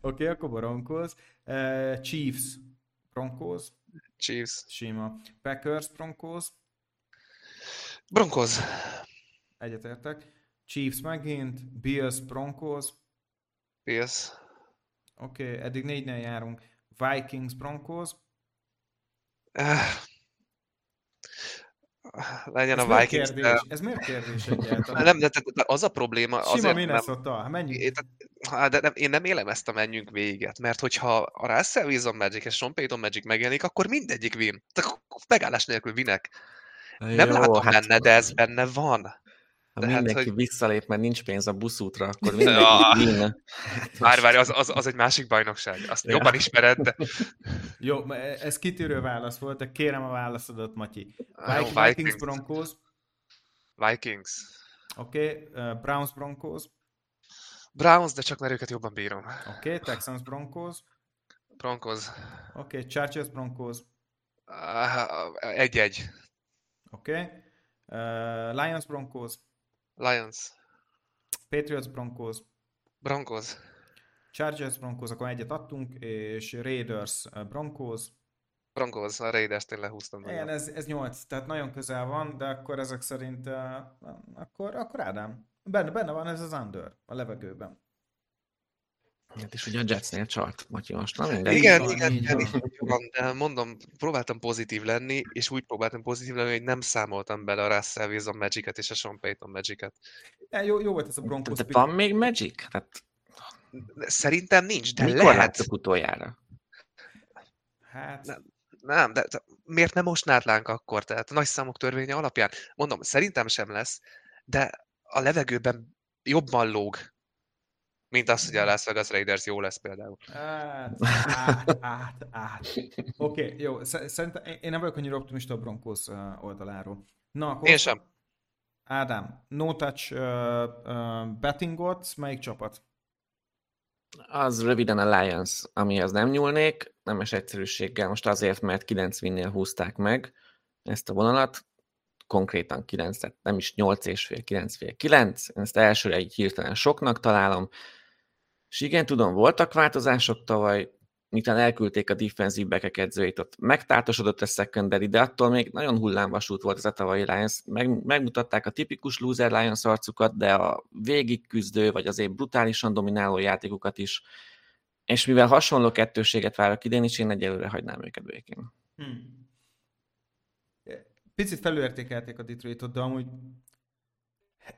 Oké, okay, akkor Broncos. Uh, Chiefs Broncos. Chiefs. Sima. Packers Broncos. Broncos. Egyetértek. Chiefs megint. Bills Broncos. Bills. Oké, okay, eddig négynél járunk. Vikings, Broncos. Legyen ez a Vikings. Kérdés? De... Ez miért kérdés egyáltalán? Nem, de, de, de az a probléma... Sima azért, Minnesota, nem, menjünk. De, de nem, én nem élem ezt a menjünk véget, mert hogyha a Russell Wilson Magic és Sean Payton Magic megjelenik, akkor mindegyik win. Tehát megállás nélkül vinek. Nem Jó, látom hát... benne, de ez benne van. Ha Tehát, mindenki hogy... visszalép, mert nincs pénz a buszútra, akkor mindenki ja. Várj, várj, az, az, az egy másik bajnokság. Azt ja. jobban ismered, de... Jó, ez kitűrő válasz volt, de kérem a válaszodat, Matyi. Vikings, Vikings, Vikings Broncos. Vikings. Oké, okay. uh, Browns Broncos. Browns, de csak mert őket jobban bírom. Oké, okay. Texans Broncos. Broncos. Oké, okay. Chargers Broncos. Uh, egy-egy. Oké. Okay. Uh, Lions Broncos. Lions. Patriots, Broncos. Broncos. Chargers, Broncos, akkor egyet adtunk, és Raiders, eh, Broncos. Broncos, a Raiders-t én lehúztam. Igen, ez, ez 8, tehát nagyon közel van, de akkor ezek szerint, uh, akkor, akkor Ádám, benne, benne van ez az under a levegőben. Hát és ugye a Jetsnél csalt, Matyi most, nem? De igen, van, igen, igen, van, de mondom, próbáltam pozitív lenni, és úgy próbáltam pozitív lenni, hogy nem számoltam bele a Russell Wilson Magic-et és a Sean Payton Magic-et. Ja, jó, jó volt ez a Broncos. De, de van még Magic? Hát... Szerintem nincs, de Mikor lehet. utoljára? Hát... Nem, nem, de miért nem most nátlánk akkor? Tehát a nagy számok törvénye alapján. Mondom, szerintem sem lesz, de a levegőben jobban lóg, mint az, hogy a Las Vegas Raiders jó lesz például. Át, át, át. Oké, okay, jó. Szerintem én nem vagyok annyira optimista a Broncos oldaláról. Na, akkor én sem. Ádám, no touch uh, uh, bettingot, melyik csapat? Az röviden a Lions, amihez nem nyúlnék, nemes egyszerűséggel, most azért, mert 9 vinnél húzták meg ezt a vonalat, konkrétan 9, tehát nem is 8 és fél, 9 fél, 9, én ezt elsőre egy hirtelen soknak találom, és igen, tudom, voltak változások tavaly, miután elküldték a defensív back edzőjét, ott megtátosodott a secondary, de attól még nagyon hullámvasút volt ez a tavalyi Lions. Meg, megmutatták a tipikus loser Lions arcukat, de a végigküzdő, vagy azért brutálisan domináló játékukat is. És mivel hasonló kettőséget várok idén is, én egyelőre hagynám őket békén. Hmm. Picit felülértékelték a Detroitot, de amúgy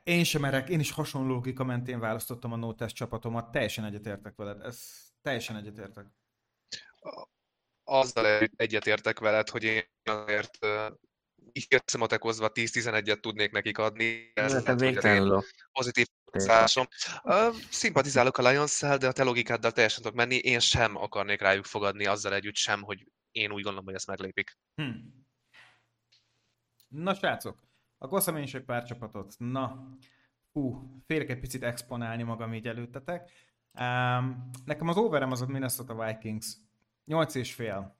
én sem merek, én is hasonló logika mentén választottam a Nótest csapatomat, teljesen egyetértek veled, ez teljesen egyetértek. Azzal egyetértek veled, hogy én azért így összematekozva 10-11-et tudnék nekik adni. Ez hát végtelenül pozitív. Uh, szimpatizálok a lions de a te logikáddal teljesen tudok menni. Én sem akarnék rájuk fogadni azzal együtt sem, hogy én úgy gondolom, hogy ezt meglépik. Hmm. Na srácok, akkor személy is egy pár csapatot. Na, hú, félek egy picit exponálni magam így előttetek. Um, nekem az overem az a Minnesota Vikings. 8 és fél.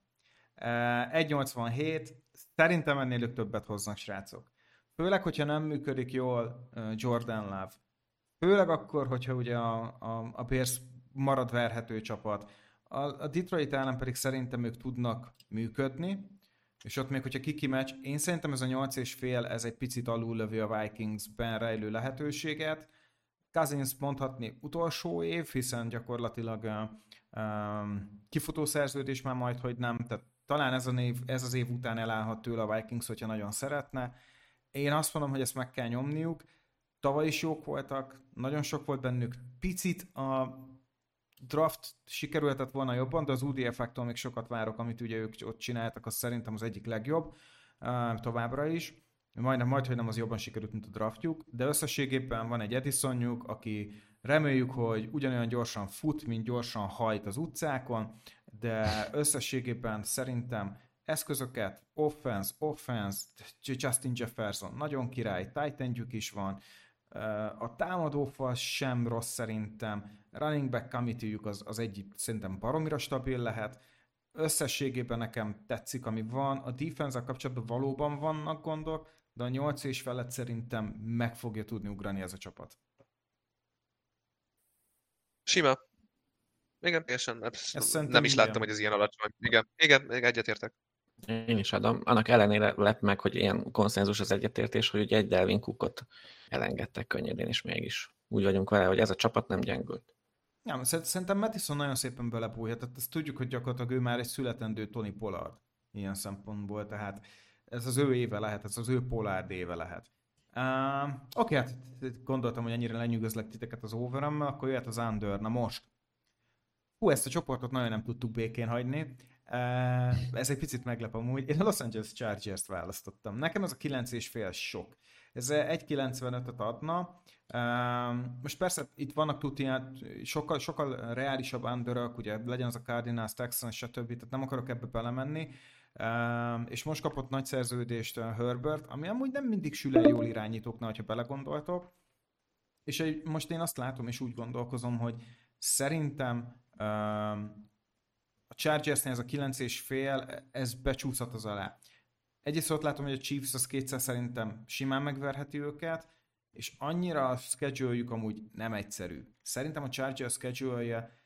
Uh, 1,87. Szerintem ennél ők többet hoznak, srácok. Főleg, hogyha nem működik jól uh, Jordan Love. Főleg akkor, hogyha ugye a, a, a Bears marad verhető csapat. A, a Detroit ellen pedig szerintem ők tudnak működni, és ott még, hogyha kiki meccs, én szerintem ez a 8 és fél, ez egy picit lövi a Vikings-ben rejlő lehetőséget. Cousins mondhatni utolsó év, hiszen gyakorlatilag um, kifutó szerződés már majd, hogy nem, tehát talán ez, a név, ez az év után elállhat tőle a Vikings, hogyha nagyon szeretne. Én azt mondom, hogy ezt meg kell nyomniuk. Tavaly is jók voltak, nagyon sok volt bennük. Picit a draft sikerülhetett volna jobban, de az UD effektől még sokat várok, amit ugye ők ott csináltak, az szerintem az egyik legjobb uh, továbbra is. Majdnem majd, hogy nem az jobban sikerült, mint a draftjuk, de összességében van egy Edisonjuk, aki reméljük, hogy ugyanolyan gyorsan fut, mint gyorsan hajt az utcákon, de összességében szerintem eszközöket, offense, offense, Justin Jefferson, nagyon király, titan is van, a támadófal sem rossz szerintem, running back committee az, az egyik szerintem baromira stabil lehet, összességében nekem tetszik, ami van, a defense kapcsolatban valóban vannak gondok, de a 8 és felett szerintem meg fogja tudni ugrani ez a csapat. Sima. Igen, teljesen. Nem, nem is láttam, hogy ez ilyen alacsony. Igen, igen, még egyetértek. Én is adom. Annak ellenére lep meg, hogy ilyen konszenzus az egyetértés, hogy ugye egy Delvin Cookot elengedtek könnyedén, és mégis úgy vagyunk vele, hogy ez a csapat nem gyengült. Nem, szerintem Mattison nagyon szépen belebújhat. Tehát ezt tudjuk, hogy gyakorlatilag ő már egy születendő Tony Pollard ilyen szempontból, tehát ez az ő éve lehet, ez az ő Pollard éve lehet. Uh, Oké, okay, hát gondoltam, hogy ennyire lenyűgözlek titeket az overem akkor jöhet az under. Na most. Hú, ezt a csoportot nagyon nem tudtuk békén hagyni. Ez egy picit meglep amúgy. Én a Los Angeles Chargers-t választottam. Nekem az a 9 és fél sok. Ez 1.95-öt adna. Most persze itt vannak tuti, sokkal, sokkal reálisabb underök, ugye legyen az a Cardinals, Texans, stb. Tehát nem akarok ebbe belemenni. És most kapott nagy szerződést Herbert, ami amúgy nem mindig sül el jól irányítóknál, ha belegondoltok. És most én azt látom, és úgy gondolkozom, hogy szerintem a Chargersnél ez a 9 és fél, ez becsúszhat az alá. Egyrészt ott látom, hogy a Chiefs az kétszer szerintem simán megverheti őket, és annyira a schedule amúgy nem egyszerű. Szerintem a Chargers schedule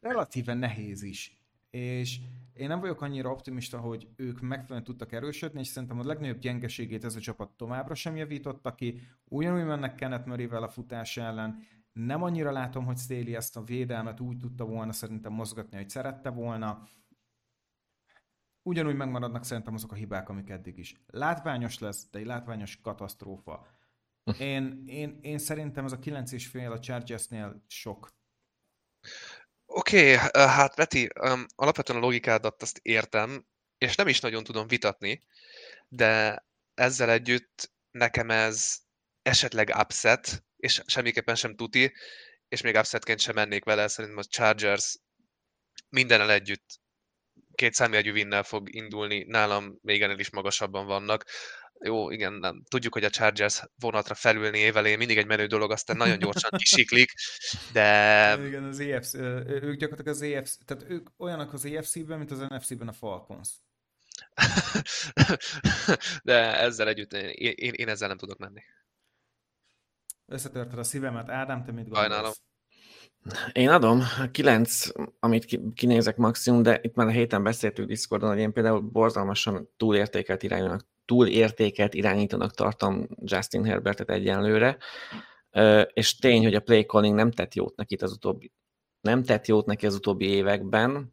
relatíven nehéz is. És én nem vagyok annyira optimista, hogy ők megfelelően tudtak erősödni, és szerintem a legnagyobb gyengeségét ez a csapat továbbra sem javította ki. Ugyanúgy mennek Kenneth murray a futás ellen. Nem annyira látom, hogy Staley ezt a védelmet úgy tudta volna szerintem mozgatni, hogy szerette volna ugyanúgy megmaradnak szerintem azok a hibák, amik eddig is. Látványos lesz, de egy látványos katasztrófa. Én, én, én szerintem ez a 9 és fél a Chargersnél sok. Oké, okay, hát Veti, um, alapvetően a logikádat azt értem, és nem is nagyon tudom vitatni, de ezzel együtt nekem ez esetleg upset, és semmiképpen sem tuti, és még upsetként sem mennék vele, szerintem a Chargers mindennel együtt két számjegyű vinnel fog indulni, nálam még ennél is magasabban vannak. Jó, igen, nem. tudjuk, hogy a Chargers vonatra felülni évelén mindig egy menő dolog, aztán nagyon gyorsan kisiklik, de... Igen, az EFC, ők gyakorlatilag az EFC, tehát ők olyanok az EFC-ben, mint az NFC-ben a Falcons. de ezzel együtt én, én, én ezzel nem tudok menni. Összetörted a szívemet. Ádám, te mit gondolsz? Sajnálom. Én adom, kilenc, amit kinézek maximum, de itt már a héten beszéltünk Discordon, hogy én például borzalmasan túlértékelt irányítanak, túlértékelt irányítanak tartom Justin Herbertet egyenlőre, és tény, hogy a play calling nem tett jót neki az utóbbi, nem tett jót neki az utóbbi években,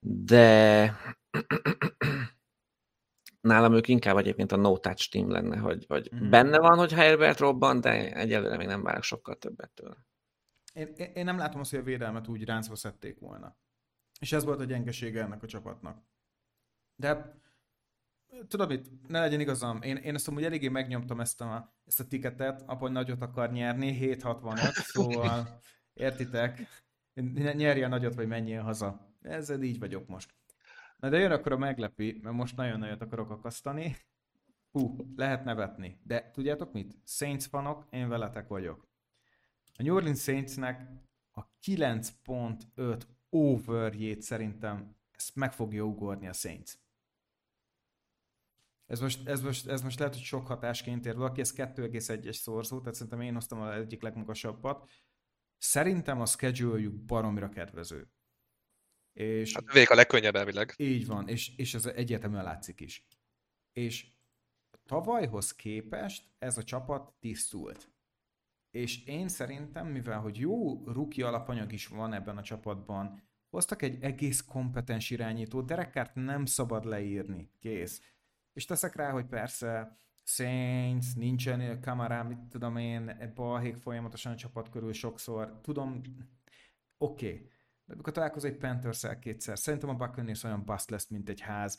de nálam ők inkább egyébként a no touch team lenne, hogy, hogy mm. benne van, hogy Herbert robban, de egyelőre még nem várok sokkal többet tőle. Én, én nem látom azt, hogy a védelmet úgy ráncba szedték volna. És ez volt a gyengesége ennek a csapatnak. De tudod mit, ne legyen igazam, én, én ezt amúgy eléggé megnyomtam ezt a, ezt a tiketet, apa nagyot akar nyerni, 765, szóval értitek, nyerje nagyot, vagy menjél haza. Ezzel így vagyok most. Na de jön akkor a meglepi, mert most nagyon nagyot akarok akasztani. Hú, lehet nevetni. De tudjátok mit? Saints fanok, én veletek vagyok. A New Orleans Saintsnek a 9.5 overjét szerintem ezt meg fogja ugorni a Saints. Ez most, ez, most, ez most lehet, hogy sok hatásként ér valaki, ez 2,1-es szorzó, tehát szerintem én hoztam az egyik legmagasabbat. Szerintem a schedule baromira kedvező. És hát vég a legkönnyebb elvileg. Így van, és, és ez egyértelműen látszik is. És tavalyhoz képest ez a csapat tisztult. És én szerintem, mivel hogy jó ruki alapanyag is van ebben a csapatban, hoztak egy egész kompetens irányító, Derekárt nem szabad leírni, kész. És teszek rá, hogy persze Saints, nincsen kamerám, mit tudom én, balhék folyamatosan a csapat körül sokszor, tudom, oké. Okay. De amikor találkozol egy panthers kétszer, szerintem a Buccaneers olyan bust lesz, mint egy ház.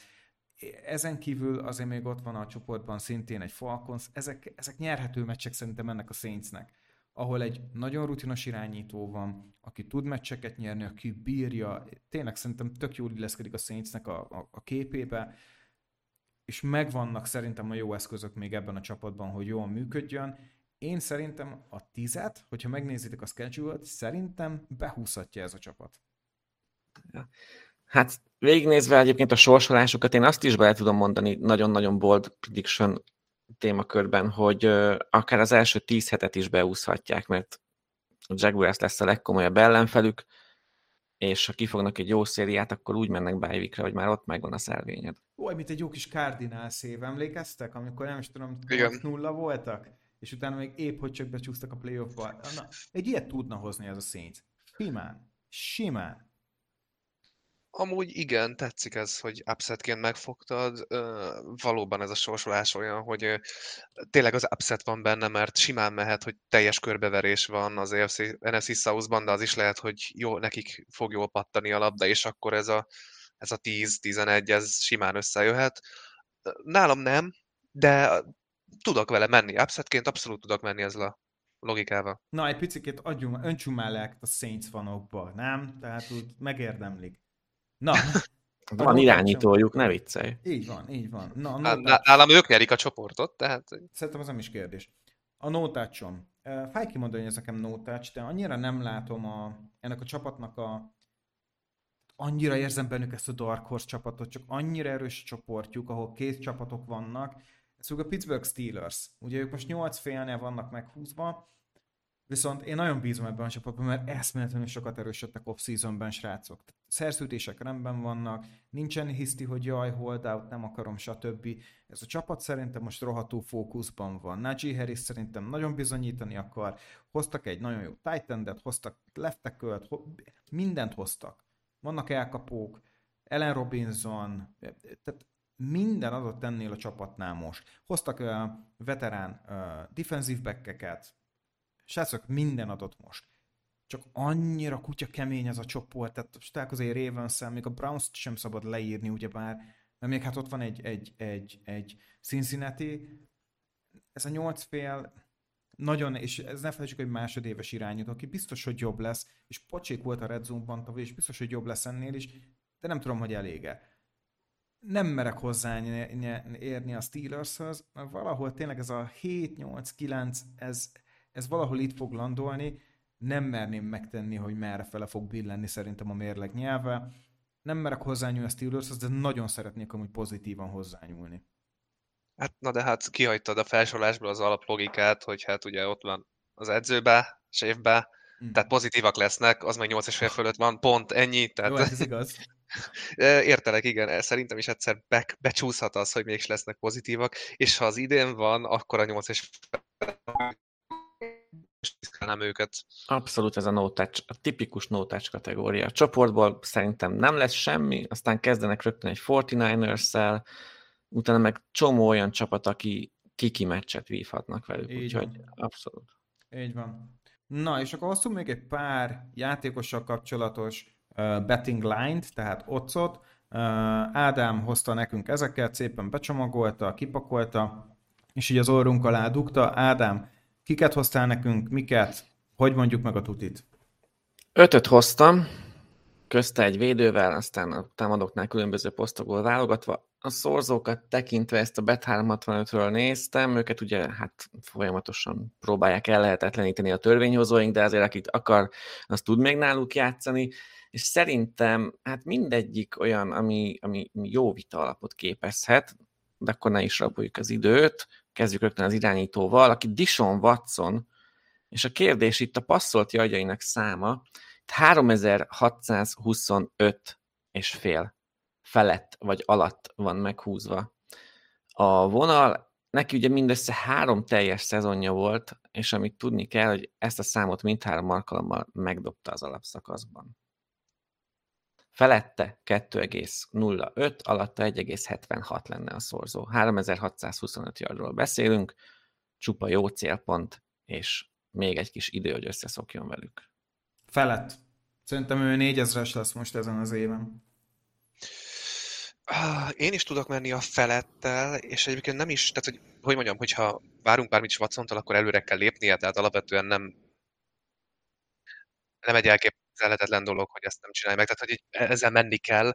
Ezen kívül azért még ott van a csoportban szintén egy Falcons, ezek, ezek nyerhető meccsek szerintem ennek a Saintsnek ahol egy nagyon rutinos irányító van, aki tud meccseket nyerni, aki bírja, tényleg szerintem tök jól illeszkedik a Saintsnek a, a, a képébe, és megvannak szerintem a jó eszközök még ebben a csapatban, hogy jól működjön. Én szerintem a tizet, hogyha megnézitek a schedule szerintem behúzhatja ez a csapat. Hát végignézve egyébként a sorsolásokat, én azt is bele tudom mondani, nagyon-nagyon bold prediction témakörben, hogy akár az első tíz hetet is beúszhatják, mert a Jaguars lesz a legkomolyabb ellenfelük, és ha kifognak egy jó szériát, akkor úgy mennek bájvikre, hogy már ott megvan a szelvényed. Ó, mint egy jó kis Cardinals év, emlékeztek? Amikor nem is tudom, nulla voltak? És utána még épp hogy csak becsúsztak a playoffba. Na, egy ilyet tudna hozni ez a Saints. Simán. Simán. Amúgy igen, tetszik ez, hogy upsetként megfogtad. Valóban ez a sorsolás olyan, hogy tényleg az upset van benne, mert simán mehet, hogy teljes körbeverés van az EFC, NFC South-ban, de az is lehet, hogy jó, nekik fog jól pattani a labda, és akkor ez a, ez a 10-11, ez simán összejöhet. Nálam nem, de tudok vele menni. Upsetként abszolút tudok menni ezzel a logikával. Na, egy picit adjunk, öntsünk már le a Saints fanokba, nem? Tehát úgy megérdemlik. Na. Van irányítójuk, ne viccelj. Így van, így van. Na, Nálam ők nyerik a csoportot, tehát... Szerintem az nem is kérdés. A nótácsom. Fáj kimondani, hogy ez nekem nótács, de annyira nem látom a, ennek a csapatnak a annyira érzem bennük ezt a Dark Horse csapatot, csak annyira erős csoportjuk, ahol két csapatok vannak. Ez a Pittsburgh Steelers. Ugye ők most 8 félnél vannak meghúzva, Viszont én nagyon bízom ebben a csapatban, mert eszméletlenül sokat erősödtek off-seasonben, srácok. Szerződések rendben vannak, nincsen hiszti, hogy jaj, hold out, nem akarom, stb. Ez a csapat szerintem most roható fókuszban van. Najee Harris szerintem nagyon bizonyítani akar. Hoztak egy nagyon jó tight hoztak left tackle mindent hoztak. Vannak elkapók, Ellen Robinson, tehát minden adott ennél a csapatnál most. Hoztak uh, veterán uh, defensive backeket, Srácok, minden adott most. Csak annyira kutya kemény ez a csoport, tehát találkozó ravens még a browns sem szabad leírni, ugyebár, mert még hát ott van egy, egy, egy, egy Cincinnati, ez a nyolc fél nagyon, és ez ne felejtsük, hogy másodéves irányító, aki biztos, hogy jobb lesz, és pocsék volt a Red Zone-ban tavaly, és biztos, hogy jobb lesz ennél is, de nem tudom, hogy elége. Nem merek hozzá érni a Steelershez, mert valahol tényleg ez a 7-8-9, ez, ez valahol itt fog landolni, nem merném megtenni, hogy merre fele fog billenni szerintem a mérleg nyelve. Nem merek hozzányúlni a Steelers, de nagyon szeretnék amúgy pozitívan hozzányúlni. Hát, na de hát kihagytad a felsorolásból az alaplogikát, hogy hát ugye ott van az edzőbe, séfbe, mm. tehát pozitívak lesznek, az meg 8 és fél fölött van, pont ennyi. Tehát... Jó, hát ez igaz. Értelek, igen, szerintem is egyszer be, becsúszhat az, hogy mégis lesznek pozitívak, és ha az idén van, akkor a 8 és nem őket. Abszolút ez a no touch, a tipikus no touch kategória. A csoportból szerintem nem lesz semmi, aztán kezdenek rögtön egy 49ers-szel, utána meg csomó olyan csapat, aki kiki meccset vívhatnak velük, Így úgyhogy van. abszolút. Így van. Na, és akkor hoztunk még egy pár játékossal kapcsolatos betting line-t, tehát otcot. Ádám hozta nekünk ezeket, szépen becsomagolta, kipakolta, és így az orrunk alá dugta. Ádám, Kiket hoztál nekünk, miket? Hogy mondjuk meg a tutit? Ötöt hoztam, közte egy védővel, aztán a támadóknál különböző posztokból válogatva. A szorzókat tekintve ezt a Bet 365-ről néztem, őket ugye hát folyamatosan próbálják el lehetetleníteni a törvényhozóink, de azért akit akar, az tud még náluk játszani, és szerintem hát mindegyik olyan, ami, ami jó vita alapot képezhet, de akkor ne is raboljuk az időt, kezdjük rögtön az irányítóval, aki Dishon Watson, és a kérdés itt a passzolt jajjainak száma, 3625 és fél felett vagy alatt van meghúzva. A vonal, neki ugye mindössze három teljes szezonja volt, és amit tudni kell, hogy ezt a számot mindhárom alkalommal megdobta az alapszakaszban. Felette 2,05, alatta 1,76 lenne a szorzó. 3625 yardról beszélünk, csupa jó célpont, és még egy kis idő, hogy összeszokjon velük. Felett. Szerintem ő 4000-es lesz most ezen az éven. Én is tudok menni a felettel, és egyébként nem is, tehát hogy, hogy mondjam, hogyha várunk bármit is Watson-tól, akkor előre kell lépnie, tehát alapvetően nem nem egy elkép, elképzelhetetlen dolog, hogy ezt nem csinálja meg, tehát hogy ezzel menni kell.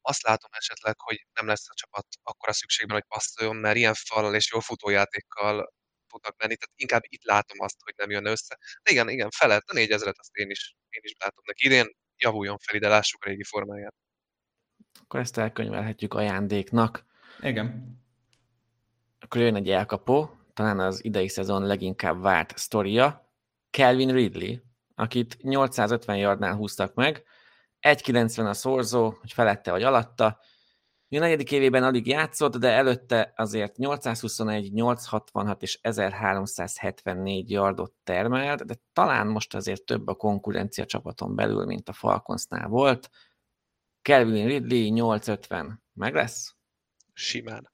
Azt látom esetleg, hogy nem lesz a csapat akkora szükségben, hogy passzoljon, mert ilyen fallal és jó futójátékkal tudnak menni, tehát inkább itt látom azt, hogy nem jön össze. De igen, igen, felett, a 4000-et azt én is, én is látom neki. Idén javuljon fel ide, lássuk a régi formáját. Akkor ezt elkönyvelhetjük ajándéknak. Igen. Akkor jön egy elkapó, talán az idei szezon leginkább várt sztoria, Calvin Ridley, akit 850 yardnál húztak meg, 1,90 a szorzó, hogy felette vagy alatta, A negyedik évében alig játszott, de előtte azért 821, 866 és 1374 yardot termelt, de talán most azért több a konkurencia csapaton belül, mint a Falconsnál volt. Kelvin Ridley 850. Meg lesz? Simán.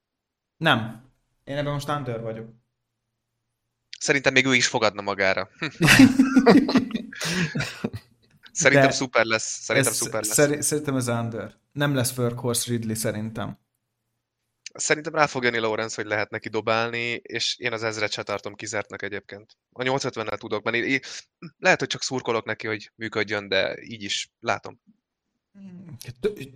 Nem. Én ebben most under vagyok. Szerintem még ő is fogadna magára. Szerintem De szuper lesz. Szerintem ez, szuper lesz. szerintem ez under. Nem lesz workhorse Ridley szerintem. Szerintem rá fog jönni Lawrence, hogy lehet neki dobálni, és én az ezret se tartom kizártnak egyébként. A 850-nel tudok menni. Lehet, hogy csak szurkolok neki, hogy működjön, de így is látom.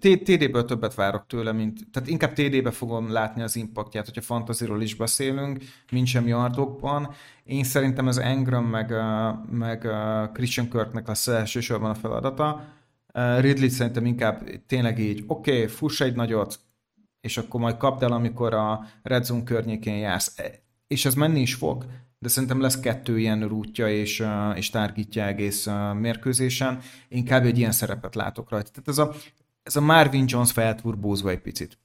TD-ből többet várok tőle, mint, tehát inkább TD-be fogom látni az impaktját, hogyha fantaziról is beszélünk, mint sem yardokban. Én szerintem az Engram meg, meg Christian Kirknek lesz elsősorban a feladata. Ridley szerintem inkább tényleg így, oké, okay, fuss egy nagyot, és akkor majd kapd el, amikor a Red Zone környékén jársz. E, és ez menni is fog de szerintem lesz kettő ilyen rútja és, és tárgítja egész mérkőzésen. Inkább egy ilyen szerepet látok rajta. Tehát ez a, ez a Marvin Jones felturbózva egy picit.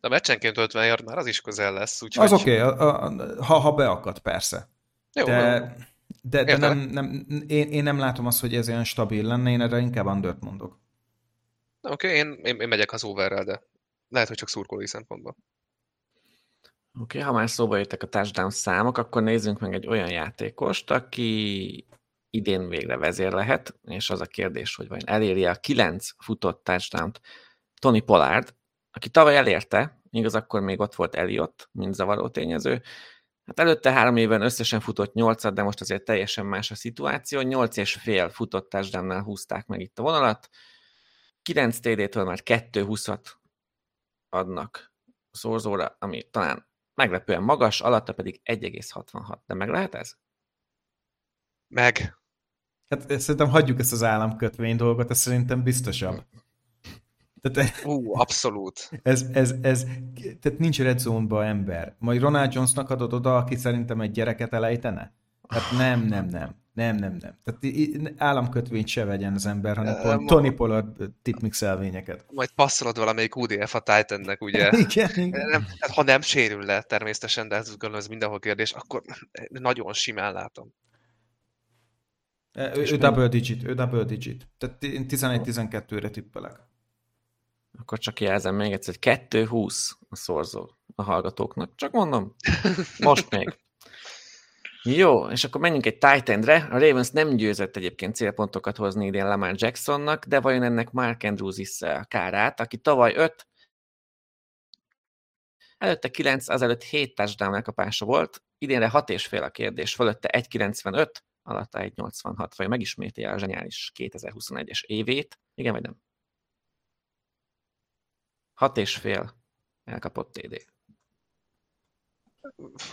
De meccsenként 50 yard már az is közel lesz. Úgyhogy... Az oké, okay, ha, ha beakad, persze. Jó, de, de, de nem, nem, én, én nem látom azt, hogy ez olyan stabil lenne, én erre inkább undert mondok. Oké, okay, én, én, én megyek az overrel, de lehet, hogy csak szurkolói szempontból. Oké, okay, ha már szóba jöttek a touchdown számok, akkor nézzünk meg egy olyan játékost, aki idén végre vezér lehet, és az a kérdés, hogy vajon eléri a kilenc futott touchdown Tony Pollard, aki tavaly elérte, igaz, akkor még ott volt Eliott, mint zavaró tényező. Hát előtte három éven összesen futott nyolcat, de most azért teljesen más a szituáció. Nyolc és fél futott touchdown húzták meg itt a vonalat. 9 TD-től már 2 20 adnak szorzóra, ami talán meglepően magas, alatta pedig 1,66. De meg lehet ez? Meg. Hát szerintem hagyjuk ezt az államkötvény dolgot, ez szerintem biztosabb. Tehát, Ú, abszolút. Ez, ez, ez, tehát nincs red zone ember. Majd Ronald Jonesnak adod oda, aki szerintem egy gyereket elejtene? Hát nem, nem, nem. Nem, nem, nem. Tehát államkötvényt se vegyen az ember, hanem uh, Tony Pollard tipmixelvényeket. Majd passzolod valamelyik UDF a Titannek, ugye? igen, igen. Nem, hát, ha nem sérül le természetesen, de ez gondolom ez mindenhol kérdés, akkor nagyon simán látom. Ő, ő double digit, ő double digit. Tehát én 11-12-re tippelek. Akkor csak jelzem még egyszer, hogy 2-20 a szorzó a hallgatóknak. Csak mondom, most még. Jó, és akkor menjünk egy Titan-re. A Ravens nem győzött egyébként célpontokat hozni idén Lamar Jacksonnak, de vajon ennek Mark Andrews is a kárát, aki tavaly 5, előtte 9, azelőtt 7 touchdown elkapása volt, idénre 6 és fél a kérdés, fölötte 1,95, alatta 1,86, vagy megisméti a zseniális 2021-es évét. Igen, vagy nem? 6 és fél elkapott TD.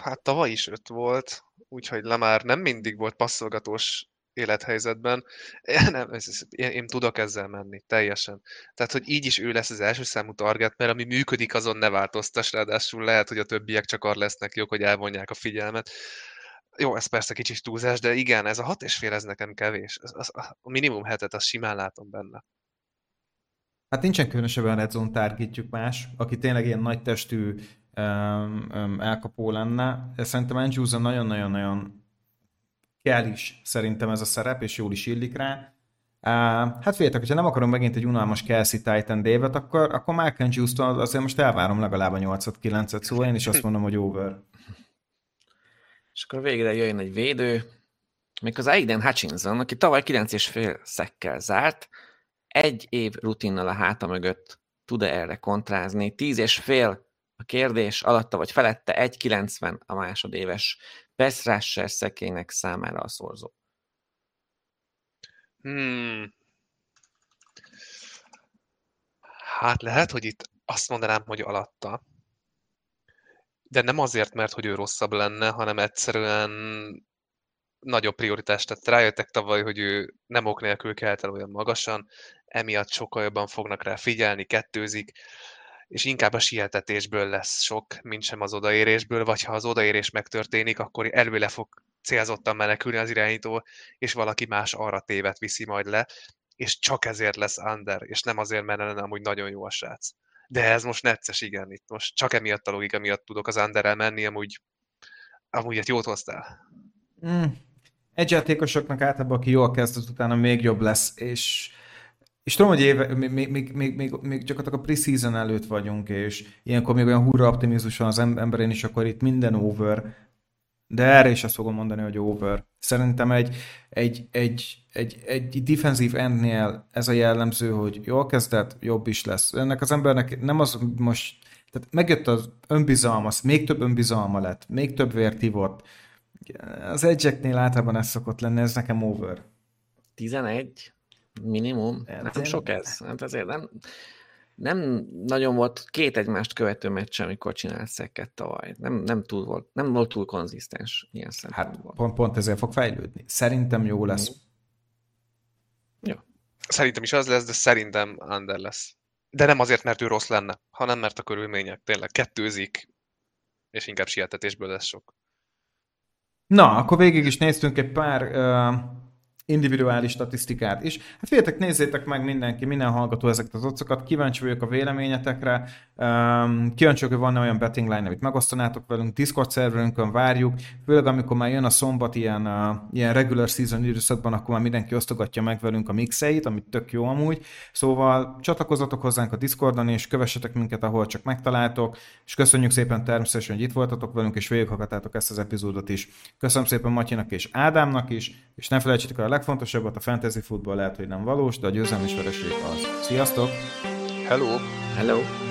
Hát tavaly is 5 volt, úgyhogy Lamar nem mindig volt passzolgatós élethelyzetben. Én, nem, én, én tudok ezzel menni, teljesen. Tehát, hogy így is ő lesz az első számú target, mert ami működik, azon ne változtas, ráadásul lehet, hogy a többiek csak arra lesznek jók, hogy elvonják a figyelmet. Jó, ez persze kicsit túlzás, de igen, ez a hat és fél, ez nekem kevés. Az, az, a minimum hetet, azt simán látom benne. Hát nincsen különösebben red zone targetjük más, aki tényleg ilyen nagy testű elkapó lenne. Szerintem Andrews nagyon-nagyon-nagyon kell is szerintem ez a szerep, és jól is illik rá. Hát féltek, hogyha nem akarom megint egy unalmas Kelsey Titan David, akkor, akkor Mark andrews azért most elvárom legalább a 8-9-et, szóval én is azt mondom, hogy over. És akkor végre jöjjön egy védő, az Aiden Hutchinson, aki tavaly 9,5 szekkel zárt, egy év rutinnal a háta mögött tud-e erre kontrázni, 10 és fél a kérdés alatta vagy felette 1,90 a másodéves pass rusher szekénynek számára a szorzó. Hmm. Hát lehet, hogy itt azt mondanám, hogy alatta. De nem azért, mert hogy ő rosszabb lenne, hanem egyszerűen nagyobb prioritást. Tehát rájöttek tavaly, hogy ő nem ok nélkül kelt el olyan magasan, emiatt sokkal jobban fognak rá figyelni, kettőzik és inkább a sietetésből lesz sok, mint sem az odaérésből, vagy ha az odaérés megtörténik, akkor előle fog célzottan menekülni az irányító, és valaki más arra tévet viszi majd le. és csak ezért lesz under, és nem azért, mert lenne amúgy nagyon jó a srác. De ez most necces, igen, itt most csak emiatt a logika miatt tudok az under menni, amúgy, amúgy egy jót hoztál. Mm. Egy játékosoknak általában, aki jól kezdett, utána még jobb lesz, és és tudom, hogy éve, még, még, még, még, még, gyakorlatilag a preseason előtt vagyunk, és ilyenkor még olyan hurra optimizmus van az emberén is, akkor itt minden over, de erre is azt fogom mondani, hogy over. Szerintem egy, egy, egy, egy, egy defensív endnél ez a jellemző, hogy jól kezdett, jobb is lesz. Ennek az embernek nem az most, tehát megjött az önbizalma, még több önbizalma lett, még több vért hívott. Az egyeknél általában ez szokott lenni, ez nekem over. 11? Minimum? Hát nem sok ez. Hát azért nem, nem nagyon volt két egymást követő meccs, amikor csinált szekket tavaly. Nem, nem, túl volt, nem volt túl konzisztens ilyen Hát pont, pont ezért fog fejlődni. Szerintem jó lesz. Jó. Szerintem is az lesz, de szerintem under lesz. De nem azért, mert ő rossz lenne, hanem mert a körülmények tényleg kettőzik, és inkább sietetésből lesz sok. Na, akkor végig is néztünk egy pár uh individuális statisztikát is. Hát figyeljetek, nézzétek meg mindenki, minden hallgató ezeket az otcokat, kíváncsi vagyok a véleményetekre, um, kíváncsi vagyok, hogy van olyan betting line, amit megosztanátok velünk, Discord szerverünkön várjuk, főleg amikor már jön a szombat ilyen, uh, ilyen regular season időszakban, akkor már mindenki osztogatja meg velünk a mixeit, amit tök jó amúgy. Szóval csatlakozzatok hozzánk a Discordon, és kövessetek minket, ahol csak megtaláltok, és köszönjük szépen természetesen, hogy itt voltatok velünk, és végighallgatátok ezt az epizódot is. Köszönöm szépen Matyinak és Ádámnak is, és ne felejtsétek el a legfontosabbat, a fantasy futball lehet, hogy nem valós, de a győzelmi vereség az. Sziasztok! Hello! Hello!